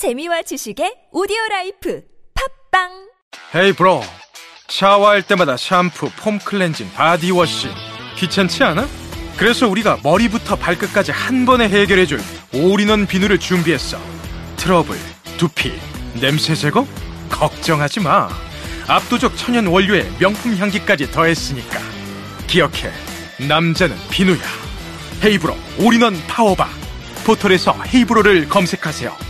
재미와 지식의 오디오 라이프 팟빵! Hey bro! 샤워할 때마다 샴푸, foam cleansing, body wash. 귀찮지 않아? 그래서 우리가 머리부터 발끝까지 한 번에 해결해줄 올인원 비누를 준비했어. 트러블, 두피, 냄새 제거? 걱정하지 마. 압도적 천연 원료에 명품 향기까지 더했으니까. 기억해 남자는 비누야. 헤이브로! All-in-one power bar. 포털에서 헤이브로를 검색하세요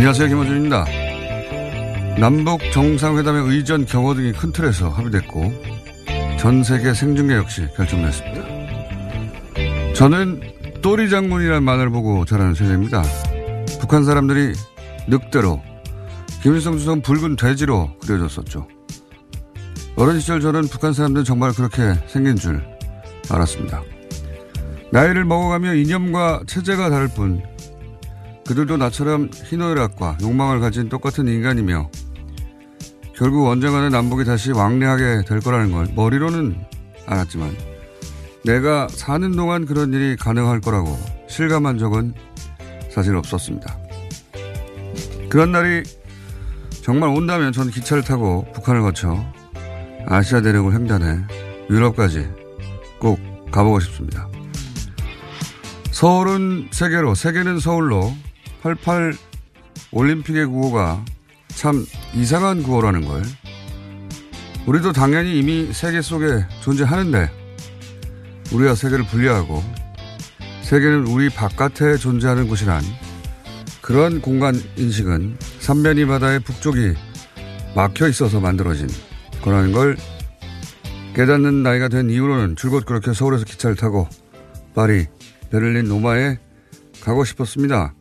안녕하세요. 김호준입니다. 남북 정상회담의 의전 경호 등이 큰 틀에서 합의됐고 전 세계 생중계 역시 결정됐습니다. 저는 또리 장군이라는 말을 보고 자라는 세대입니다. 북한 사람들이 늑대로 김일성 주석은 붉은 돼지로 그려졌었죠. 어린 시절 저는 북한 사람들은 정말 그렇게 생긴 줄 알았습니다. 나이를 먹어가며 이념과 체제가 다를 뿐 그들도 나처럼 희노애락과 욕망을 가진 똑같은 인간이며 결국 언젠가는 남북이 다시 왕래하게 될 거라는 걸 머리로는 알았지만 내가 사는 동안 그런 일이 가능할 거라고 실감한 적은 사실 없었습니다. 그런 날이 정말 온다면 저는 기차를 타고 북한을 거쳐 아시아 대륙을 횡단해 유럽까지 꼭 가보고 싶습니다. 서울은 세계로, 세계는 서울로 88 올림픽의 구호가 참 이상한 구호라는 걸 우리도 당연히 이미 세계 속에 존재하는데 우리가 세계를 분리하고 세계는 우리 바깥에 존재하는 곳이란 그런 공간 인식은 삼면이 바다의 북쪽이 막혀 있어서 만들어진 거라는 걸 깨닫는 나이가 된 이후로는 줄곧 그렇게 서울에서 기차를 타고 파리, 베를린, 로마에 가고 싶었습니다.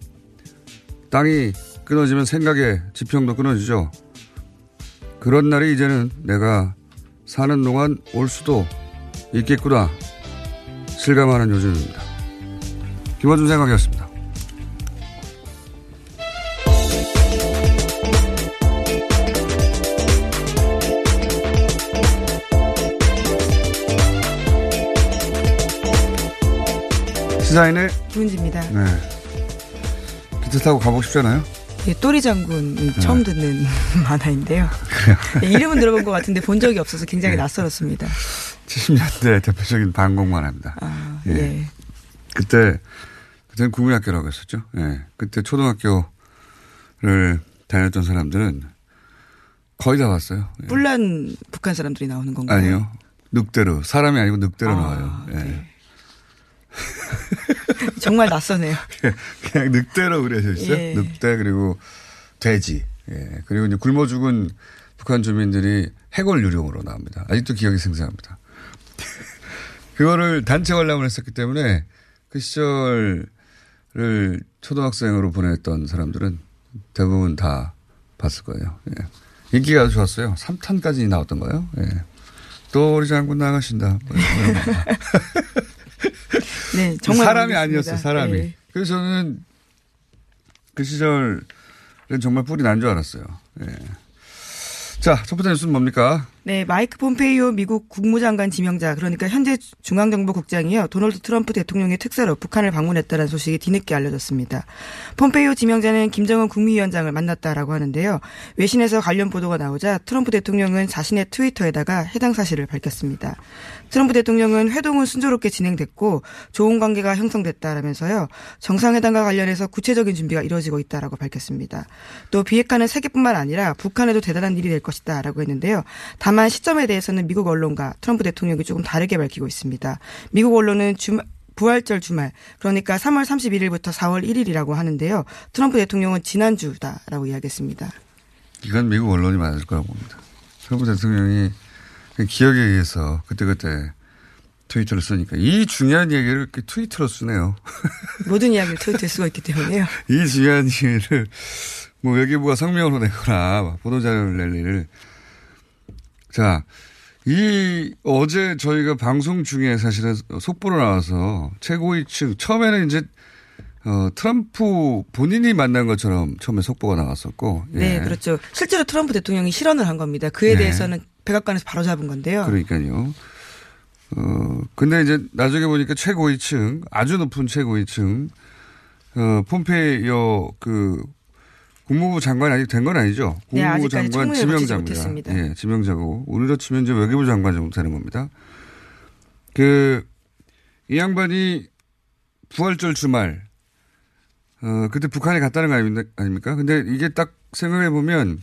땅이 끊어지면 생각의 지평도 끊어지죠. 그런 날이 이제는 내가 사는 동안 올 수도 있겠구나 실감하는 요즘입니다. 김원준 생각이었습니다. 시사인의 김은지입니다. 네. 기차 타고 가보고 싶잖아요. 예, 또리 장군 처음 듣는 만화인데요. 예, 이름은 들어본 것 같은데 본 적이 없어서 굉장히 네. 낯설었습니다. 70년대 대표적인 반공 만화입니다. 아, 예. 예. 그때 그때는 국민학교라고 했었죠. 예. 그때 초등학교를 다녔던 사람들은 거의 다 봤어요. 예. 뿔난 북한 사람들이 나오는 건가요? 아니요. 늑대로 사람이 아니고 늑대로 아, 나와요. 예. 네. 정말 낯서네요. 그냥 늑대로 그려져 있어요. 예. 늑대 그리고 돼지. 예. 그리고 이제 굶어 죽은 북한 주민들이 해골 유령으로 나옵니다. 아직도 기억이 생생합니다. 그거를 단체 관람을 했었기 때문에 그 시절을 초등학생으로 보냈던 사람들은 대부분 다 봤을 거예요. 예. 인기가 아주 좋았어요. 3탄까지 나왔던 거예요. 예. 또 우리 장군 나가신다. 뭐 네, 정말 사람이 모르겠습니다. 아니었어요. 사람이. 네. 그래서 저는 그 시절은 정말 뿔이 난 줄 알았어요. 예. 자, 첫 번째 뉴스는 뭡니까? 네, 마이크 폼페이오 미국 국무장관 지명자 그러니까 현재 중앙정보국장이요 도널드 트럼프 대통령의 특사로 북한을 방문했다는 소식이 뒤늦게 알려졌습니다. 폼페이오 지명자는 김정은 국무위원장을 만났다라고 하는데요. 외신에서 관련 보도가 나오자 트럼프 대통령은 자신의 트위터에다가 해당 사실을 밝혔습니다. 트럼프 대통령은 회동은 순조롭게 진행됐고 좋은 관계가 형성됐다라면서요. 정상회담과 관련해서 구체적인 준비가 이루어지고 있다라고 밝혔습니다. 또 비핵화는 세계뿐만 아니라 북한에도 대단한 일이 될 것이다라고 했는데요. 다만 시점에 대해서는 미국 언론과 트럼프 대통령이 조금 다르게 밝히고 있습니다. 미국 언론은 주말 부활절 주말 그러니까 3월 31일부터 4월 1일이라고 하는데요. 트럼프 대통령은 지난주다라고 이야기했습니다. 이건 미국 언론이 맞을 거라고 봅니다. 트럼프 대통령이 기억에 의해서 그때그때 트위터를 쓰니까 이 중요한 얘기를 이렇게 트위터로 쓰네요. 모든 이야기를 트위터에 쓰고 있기 때문에요. 이 중요한 얘기를 뭐 외교부가 성명으로 내거나 보도자료를 낼 일을 자, 이 어제 저희가 방송 중에 사실은 속보로 나와서 최고위층 처음에는 이제 어, 트럼프 본인이 만난 것처럼 처음에 속보가 나왔었고. 네, 예. 그렇죠. 실제로 트럼프 대통령이 실언을 한 겁니다. 그에 네. 대해서는 백악관에서 바로 잡은 건데요. 그러니까요. 어, 근데 이제 나중에 보니까 최고위층, 아주 높은 최고위층, 어, 폼페이오 그 국무부 장관이 아직 된 건 아니죠. 네, 국무부 아직까지 장관 지명자입니다. 예, 지명자고 우리로 치면 이제 외교부 장관 정도 되는 겁니다. 그 이 양반이 부활절 주말 어 그때 북한에 갔다는 거 아닙니까? 근데 이게 딱 생각해 보면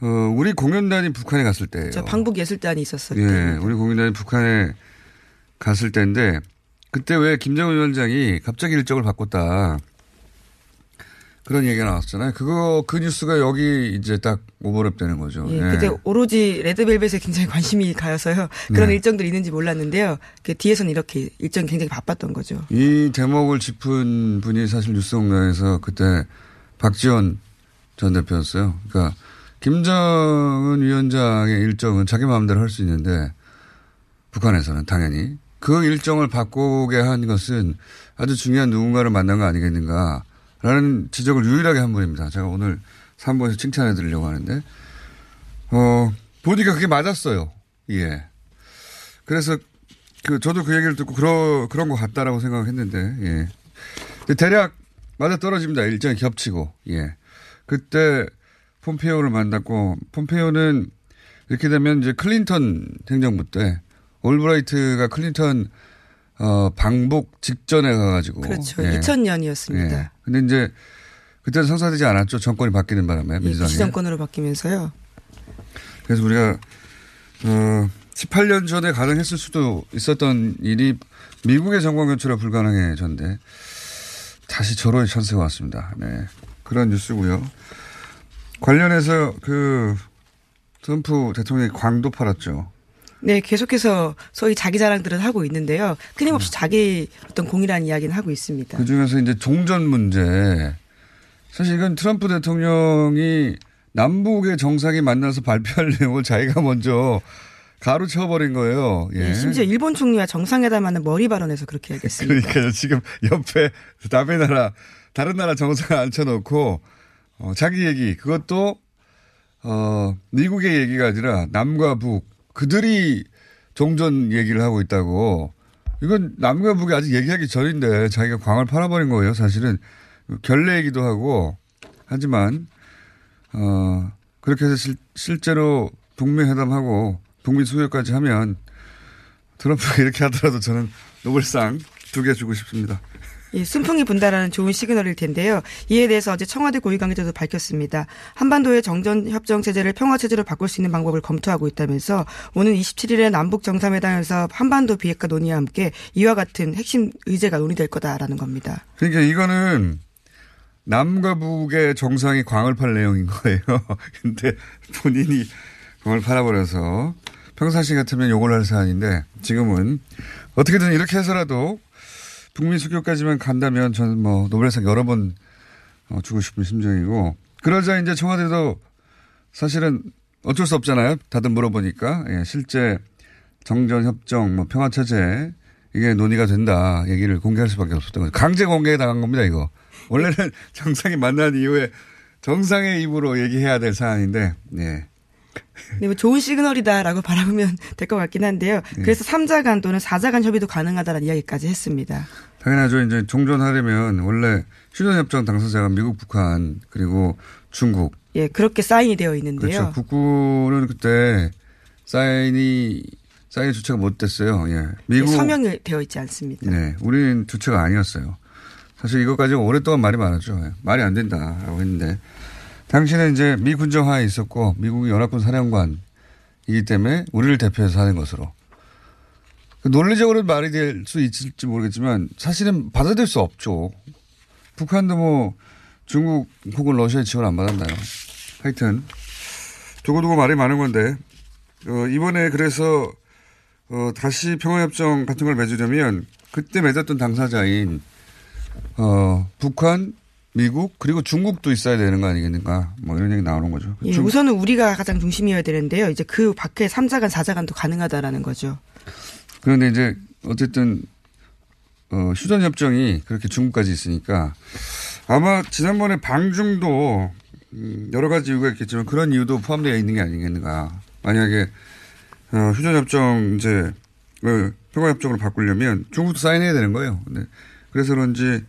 어 우리 공연단이 북한에 갔을 때예요. 저 방북 예술단이 있었을 예, 때. 우리 국민단이 북한에 갔을 때인데 그때 왜 김정은 위원장이 갑자기 일정을 바꿨다 그런 얘기가 나왔잖아요. 그거 그 뉴스가 여기 이제 딱 오버랩 되는 거죠. 예, 예. 그때 오로지 레드벨벳에 굉장히 관심이 가여서요. 그런 네. 일정들이 있는지 몰랐는데요. 그 뒤에서는 이렇게 일정이 굉장히 바빴던 거죠. 이 대목을 짚은 분이 사실 뉴스공장에서 그때 박지원 전 대표였어요. 그러니까 김정은 위원장의 일정은 자기 마음대로 할 수 있는데 북한에서는 당연히 그 일정을 바꾸게 한 것은 아주 중요한 누군가를 만난 거 아니겠는가 라는 지적을 유일하게 한 분입니다. 제가 오늘 3부에서 칭찬해 드리려고 하는데 어 보니까 그게 맞았어요. 예. 그래서 그 저도 그 얘기를 듣고 그러 그런 것 같다라고 생각했는데 예. 대략 맞아 떨어집니다. 일정이 겹치고 예. 그때 폼페이오를 만났고 폼페이오는 이렇게 되면 이제 클린턴 행정부 때 올브라이트가 클린턴 어 방북 직전에 가가지고 그렇죠. 예. 2000년이었습니다. 예. 근데 이제 그때는 성사되지 않았죠. 정권이 바뀌는 바람에 예, 민주당이. 부시 정권으로 바뀌면서요. 그래서 우리가 어 18년 전에 가능했을 수도 있었던 일이 미국의 정권 교체로 불가능해졌는데 다시 절호의 찬스가 왔습니다. 네. 그런 뉴스고요. 관련해서 그 트럼프 대통령이 광도 팔았죠. 네, 계속해서 소위 자기 자랑들은 하고 있는데요. 음. 끊임없이 자기 어떤 공이라는 이야기는 하고 있습니다. 그 중에서 이제 종전 문제. 사실 이건 트럼프 대통령이 남북의 정상이 만나서 발표할 내용을 자기가 먼저 가로채워버린 거예요. 예. 예, 심지어 일본 총리와 정상회담하는 머리 발언에서 그렇게 얘기했습니다. 그러니까요. 지금 옆에 남의 나라, 다른 나라 정상을 앉혀놓고, 어, 자기 얘기, 그것도, 어, 미국의 얘기가 아니라 남과 북, 그들이 종전 얘기를 하고 있다고. 이건 남과 북이 아직 얘기하기 전인데 자기가 광을 팔아버린 거예요. 사실은 결례이기도 하고. 하지만, 어, 그렇게 해서 실, 실제로 북미 회담하고 북미 수교까지 하면 트럼프가 이렇게 하더라도 저는 노벨상 두 개 주고 싶습니다. 예, 순풍이 분다라는 좋은 시그널일 텐데요. 이에 대해서 어제 청와대 고위 관계자도 밝혔습니다. 한반도의 정전 협정 체제를 평화 체제로 바꿀 수 있는 방법을 검토하고 있다면서 오는 27일에 남북 정상회담에서 한반도 비핵화 논의와 함께 이와 같은 핵심 의제가 논의될 거다라는 겁니다. 그러니까 이거는 남과 북의 정상이 광을 팔 내용인 거예요. 근데 본인이 광을 팔아버려서 평상시 같으면 욕을 할 사안인데 지금은 어떻게든 이렇게 해서라도 북미 수교까지만 간다면 저는 뭐 노벨상 여러 번 어, 주고 싶은 심정이고 그러자 이제 청와대도 사실은 어쩔 수 없잖아요. 다들 물어보니까. 예, 실제 정전 협정, 뭐 평화 체제, 이게 논의가 된다. 얘기를 공개할 수밖에 없었던 거죠. 강제 공개에 당한 겁니다, 이거. 원래는 정상이 만난 이후에 정상의 입으로 얘기해야 될 사안인데, 예. 네, 뭐 좋은 시그널이다라고 바라보면 될 것 같긴 한데요. 예. 그래서 3자 간 또는 4자 간 협의도 가능하다는 이야기까지 했습니다. 당연하죠. 이제 종전하려면 원래 휴전협정 당사자가 미국, 북한, 그리고 중국. 예, 그렇게 사인이 되어 있는데요. 그렇죠. 북구는 그때 사인이, 사인 주체가 못 됐어요. 예. 예, 미국. 서명이 되어 있지 않습니다. 네. 우리는 주체가 아니었어요. 사실 이것까지 오랫동안 말이 많았죠. 예. 말이 안 된다라고 했는데. 당시는 이제 미 군정하에 있었고 미국이 연합군 사령관이기 때문에 우리를 대표해서 하는 것으로. 그 논리적으로 말이 될 수 있을지 모르겠지만 사실은 받아들일 수 없죠. 북한도 뭐 중국 혹은 러시아의 지원 안 받았나요? 하여튼 두고두고 말이 많은 건데 어, 이번에 그래서 어, 다시 평화협정 같은 걸 맺으려면 그때 맺었던 당사자인 어, 북한, 미국 그리고 중국도 있어야 되는 거 아니겠는가 뭐 이런 얘기 나오는 거죠. 예, 중- 우선은 우리가 가장 중심이어야 되는데요. 이제 그 밖에 3자 간, 4자 간도 가능하다라는 거죠. 그런데 이제 어쨌든 어, 휴전 협정이 그렇게 중국까지 있으니까 아마 지난번에 방중도 음, 여러 가지 이유가 있겠지만 그런 이유도 포함되어 있는 게 아니겠는가. 만약에 어, 휴전 협정 이제 어, 평화 협정으로 바꾸려면 중국도 사인해야 되는 거예요. 근데 그래서 그런지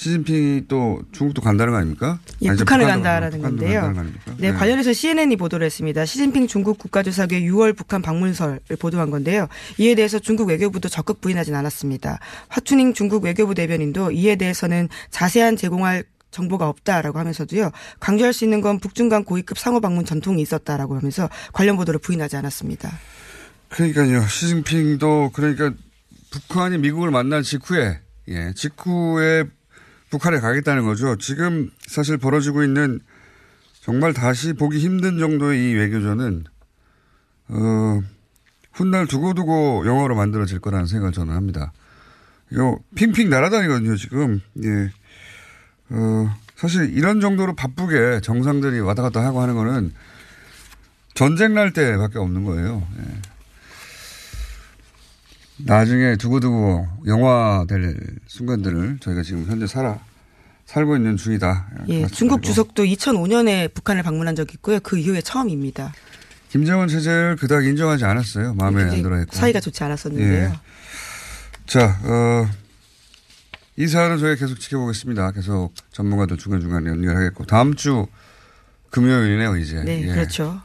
시진핑이 또 중국도 간다는 거 아닙니까? 예, 아니, 북한을 간다라는 건데요. 아닙니까? 네, 관련해서 CNN이 보도를 했습니다. 시진핑 중국 국가주석의 6월 북한 방문설을 보도한 건데요. 이에 대해서 중국 외교부도 적극 부인하진 않았습니다. 화춘잉 중국 외교부 대변인도 이에 대해서는 자세한 제공할 정보가 없다라고 하면서도요. 강조할 수 있는 건 북중 간 고위급 상호 방문 전통이 있었다라고 하면서 관련 보도를 부인하지 않았습니다. 그러니까요. 시진핑도 그러니까 북한이 미국을 만난 직후에 예, 직후에 북한에 가겠다는 거죠. 지금 사실 벌어지고 있는 정말 다시 보기 힘든 정도의 이 외교전은 어 훗날 두고두고 영어로 만들어질 거라는 생각을 저는 합니다. 이거 핑핑 날아다니거든요, 지금. 예. 어, 사실 이런 정도로 바쁘게 정상들이 왔다 갔다 하고 하는 거는 전쟁 날 때밖에 없는 거예요. 예. 나중에 두고두고 영화 될 순간들을 저희가 지금 현재 살아 살고 있는 중이다. 예, 중국 주석도 2005년에 북한을 방문한 적이 있고요. 그 이후에 처음입니다. 김정은 체제를 그닥 인정하지 않았어요. 마음에 안 굉장히 들어했고. 사이가 좋지 않았었는데요. 예. 자, 어, 이 사안은 저희가 계속 지켜보겠습니다. 계속 전문가들 중간중간에 연결하겠고. 다음 주 금요일이네요, 이제. 네, 예. 그렇죠.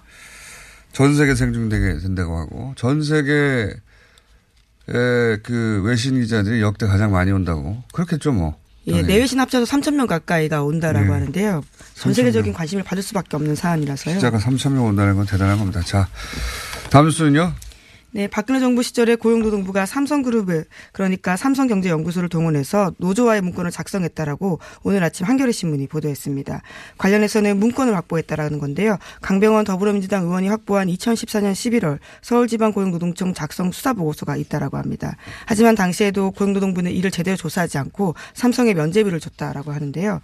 전 세계 생중되게 된다고 하고, 전 세계의 그 외신 기자들이 역대 가장 많이 온다고. 그렇겠죠, 뭐. 예. 내외신 합쳐서 3천 명 가까이가 온다라고 네. 하는데요. 전3,000 세계적인 명. 관심을 받을 수밖에 없는 사안이라서요. 기자가 3,000명 온다는 건 대단한 겁니다. 자, 다음 뉴스는요? 네, 박근혜 정부 시절에 고용노동부가 삼성그룹을 그러니까 삼성경제연구소를 동원해서 노조와의 문건을 작성했다라고 오늘 아침 한겨레 신문이 보도했습니다. 관련해서는 문건을 확보했다라는 건데요. 강병원 더불어민주당 의원이 확보한 2014년 11월 서울지방고용노동청 작성 수사 보고서가 있다라고 합니다. 하지만 당시에도 고용노동부는 이를 제대로 조사하지 않고 삼성에 면제비를 줬다라고 하는데요.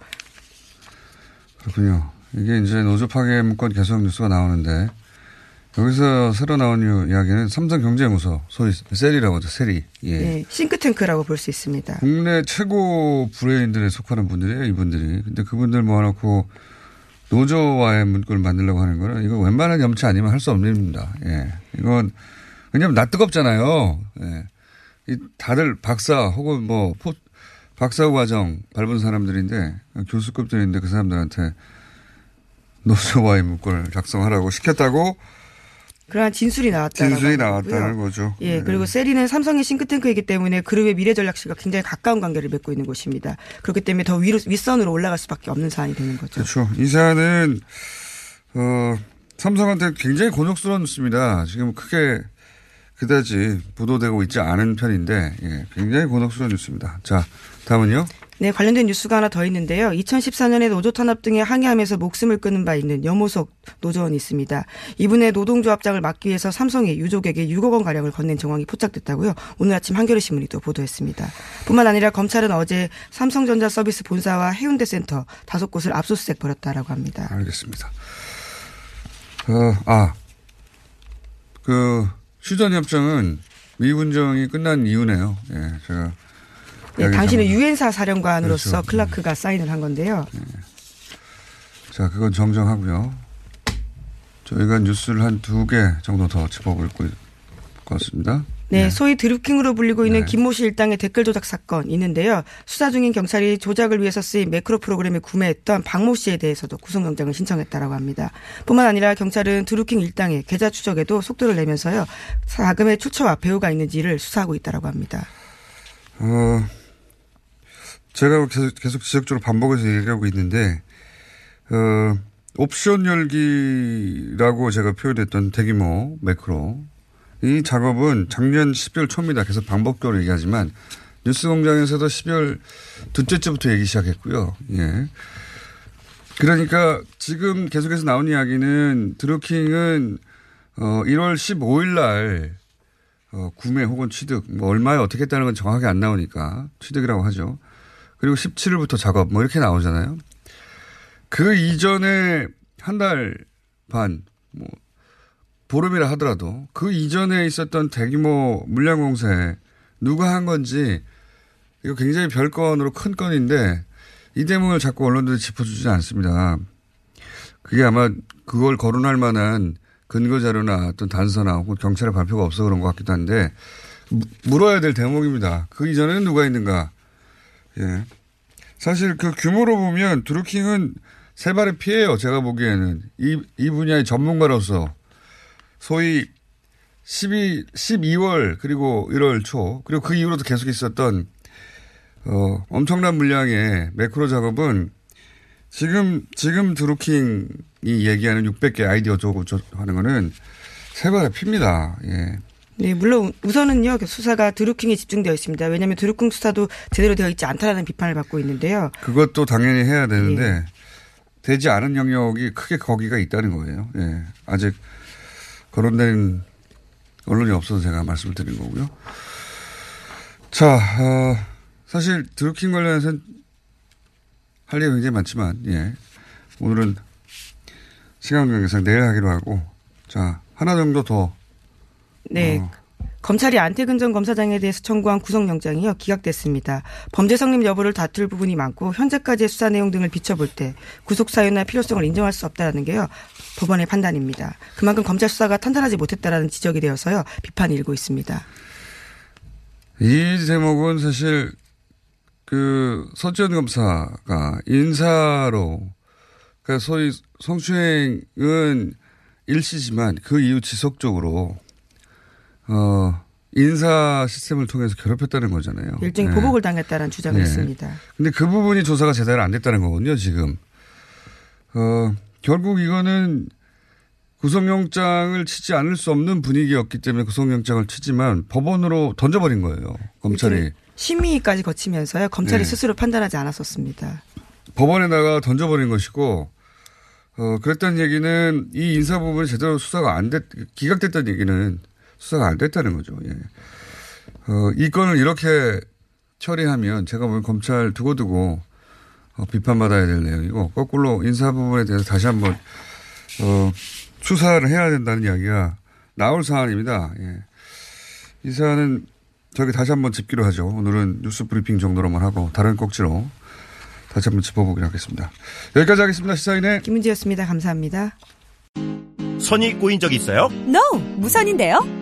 그렇군요. 이게 이제 노조 파괴 문건 계속 뉴스가 나오는데 여기서 새로 나온 이- 이야기는 삼성경제연구소 소위 셀이라고 하죠. 셀이. 예. 네, 싱크탱크라고 볼 수 있습니다. 국내 최고 브레인들에 속하는 분들이에요. 이분들이. 근데 그분들 모아놓고 노조 와해 문건을 만들려고 하는 거는 이거 웬만한 염치 아니면 할 수 없는 일입니다. 예. 이건 왜냐면 낯뜨겁잖아요. 예. 이 다들 박사 혹은 뭐 포, 박사후 과정 밟은 사람들인데 교수급들인데 그 사람들한테 노조 와해 문건을 작성하라고 시켰다고 그러한 진술이 나왔다라고 진술이 나왔다는 거고요. 거죠. 예, 네. 그리고 세리는 삼성의 싱크탱크이기 때문에 그룹의 미래 전략실과 굉장히 가까운 관계를 맺고 있는 곳입니다. 그렇기 때문에 더 위로, 윗선으로 올라갈 수밖에 없는 사안이 되는 거죠. 그렇죠. 이 사안은 어, 삼성한테 굉장히 곤혹스러운 뉴스입니다. 지금 크게 그다지 보도되고 있지 않은 편인데 예, 굉장히 곤혹스러운 뉴스입니다. 자, 다음은요. 네, 관련된 뉴스가 하나 더 있는데요. 2014년에 노조 탄압 등에 항의하면서 목숨을 끊은 바 있는 염호석 노조원이 있습니다. 이분의 노동조합장을 막기 위해서 삼성이 유족에게 6억 원 가량을 건넨 정황이 포착됐다고요. 오늘 아침 한겨레 신문이 또 보도했습니다. 뿐만 아니라 검찰은 어제 삼성전자 서비스 본사와 해운대 센터 다섯 곳을 압수수색 벌였다라고 합니다. 알겠습니다. 어, 아, 그 휴전 협정은 미군정이 끝난 이유네요. 예, 제가 네, 당신은 유엔사 사령관으로서 그렇죠. 클라크가 사인을 한 건데요. 자, 그건 정정하고요. 저희가 뉴스를 한 두 개 정도 더 짚어볼 것 같습니다. 네, 소위 드루킹으로 불리고 있는 네. 김모 씨 일당의 댓글 조작 사건 있는데요. 수사 중인 경찰이 조작을 위해서 쓰인 매크로 프로그램을 구매했던 박모 씨에 대해서도 구속영장을 신청했다라고 합니다. 뿐만 아니라 경찰은 드루킹 일당의 계좌 추적에도 속도를 내면서요. 자금의 출처와 배후가 있는지를 수사하고 있다라고 합니다. 어, 제가 계속, 계속 지속적으로 반복해서 얘기하고 있는데, 어, 옵션 열기라고 제가 표현했던 대규모 매크로. 이 작업은 작년 12월 초입니다. 계속 반복적으로 얘기하지만, 뉴스 공장에서도 12월 둘째 주부터 얘기 시작했고요. 예. 그러니까 지금 계속해서 나온 이야기는 드루킹은 어 1월 15일 날 어, 구매 혹은 취득, 뭐 얼마에 어떻게 했다는 건 정확하게 안 나오니까 취득이라고 하죠. 그리고 17일부터 작업, 뭐 이렇게 나오잖아요. 그 이전에 한 달 반, 뭐, 보름이라 하더라도 그 이전에 있었던 대규모 물량 공세 누가 한 건지 이거 굉장히 별건으로 큰 건인데 이 대목을 자꾸 언론들이 짚어주지 않습니다. 그게 아마 그걸 거론할 만한 근거 자료나 어떤 단서나 혹은 경찰의 발표가 없어 그런 것 같기도 한데 무- 물어야 될 대목입니다. 그 이전에는 누가 있는가? 예. 사실 그 규모로 보면 드루킹은 세 발의 피해요. 제가 보기에는 이, 이 분야의 전문가로서 소위 12, 12월 그리고 1월 초 그리고 그 이후로도 계속 있었던 어, 엄청난 물량의 매크로 작업은 지금, 지금 드루킹이 얘기하는 600개 아이디어 저거 저 하는 거는 세 발의 피입니다. 예. 네, 물론 우선은요 수사가 드루킹에 집중되어 있습니다. 왜냐하면 드루킹 수사도 제대로 되어 있지 않다라는 비판을 받고 있는데요. 그것도 당연히 해야 되는데 되지 않은 영역이 크게 거기가 있다는 거예요. 예. 아직 거론된 언론이 없어서 제가 말씀을 드린 거고요. 자, 어, 사실 드루킹 관련해서는 할 얘기가 굉장히 많지만, 예. 오늘은 시간 관계상 내일 하기로 하고, 자, 하나 정도 더. 네. 어. 검찰이 안태근 전 검사장에 대해서 청구한 구속영장이요 기각됐습니다. 범죄 성립 여부를 다툴 부분이 많고 현재까지의 수사 내용 등을 비춰볼 때 구속 사유나 필요성을 인정할 수 없다라는 게요 법원의 판단입니다. 그만큼 검찰 수사가 탄탄하지 못했다라는 지적이 되어서요 비판이 일고 있습니다. 이 제목은 사실 그 서지현 검사가 인사로 그러니까 소위 성추행은 일시지만 그 이후 지속적으로 어 인사 시스템을 통해서 괴롭혔다는 거잖아요. 일종의 네. 보복을 당했다는 주장을 네. 했습니다. 근데 그 부분이 조사가 제대로 안 됐다는 거거든요, 지금. 어, 결국 이거는 구속영장을 치지 않을 수 없는 분위기였기 때문에 구속영장을 치지만 법원으로 던져버린 거예요, 검찰이. 심의까지 거치면서요 검찰이 네. 스스로 판단하지 않았었습니다. 법원에다가 던져버린 것이고, 어, 그랬다는 얘기는 이 인사 부분이 제대로 수사가 안 됐, 기각됐다는 얘기는 수사가 안 됐다는 거죠. 예. 어, 이 건을 이렇게 처리하면 제가 보면 검찰 두고두고 어, 비판받아야 될 내용이고, 거꾸로 인사 부분에 대해서 다시 한번, 어, 수사를 해야 된다는 이야기가 나올 사안입니다. 예. 이 사안은 저기 다시 한번 짚기로 하죠. 오늘은 뉴스 브리핑 정도로만 하고 다른 꼭지로 다시 한번 짚어보기로 하겠습니다. 여기까지 하겠습니다. 시사인의 김은지였습니다. 감사합니다. 손이 꼬인 적 있어요? NO! 무선인데요?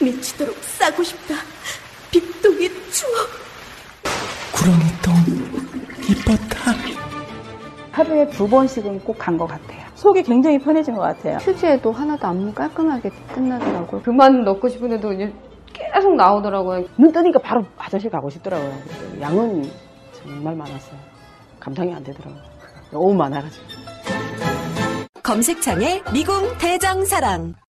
미치도록 싸고 싶다. 빅동의 추억. 구렁이 똥. 이뻤다. 하루에 두 번씩은 꼭 간 것 같아요. 속이 굉장히 편해진 것 같아요. 휴지에도 하나도 안 깔끔하게 끝나더라고요. 그만 넣고 싶은데도 이제 계속 나오더라고요. 눈 뜨니까 바로 화장실 가고 싶더라고요. 양은 정말 많았어요. 감당이 안 되더라고요. 너무 많아가지고. 검색창에 미궁 대장사랑.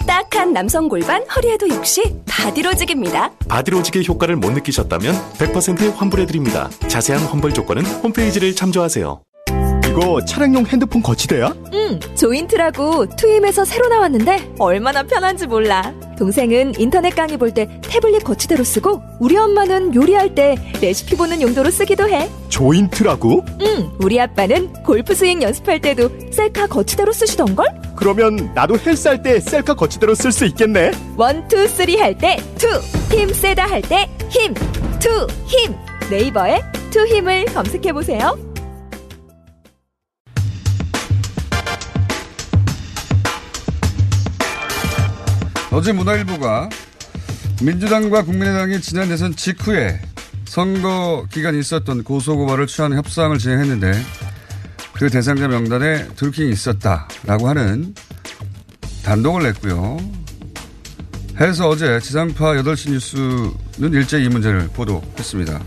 삐딱한 남성 골반 허리에도 역시 바디로직입니다. 바디로직의 효과를 못 느끼셨다면 100% 환불해드립니다. 자세한 환불 조건은 홈페이지를 참조하세요. 이거 차량용 핸드폰 거치대야? 응, 조인트라고 투힘에서 새로 나왔는데 얼마나 편한지 몰라. 동생은 인터넷 강의 볼 때 태블릿 거치대로 쓰고 우리 엄마는 요리할 때 레시피 보는 용도로 쓰기도 해. 조인트라고? 응, 우리 아빠는 골프 스윙 연습할 때도 셀카 거치대로 쓰시던걸? 그러면 나도 헬스 할 때 셀카 거치대로 쓸 수 있겠네. one, two, three 할 때 two, 힘 세다 할 때 힘, 투, 힘. 네이버에 투 힘을 검색해 보세요. 어제 문화일보가 민주당과 국민의당이 지난 대선 직후에 선거 기간에 있었던 고소고발을 취하는 협상을 진행했는데 그 대상자 명단에 드루킹이 있었다라고 하는 단독을 냈고요. 해서 어제 지상파 8시 뉴스는 일제히 이 문제를 보도했습니다.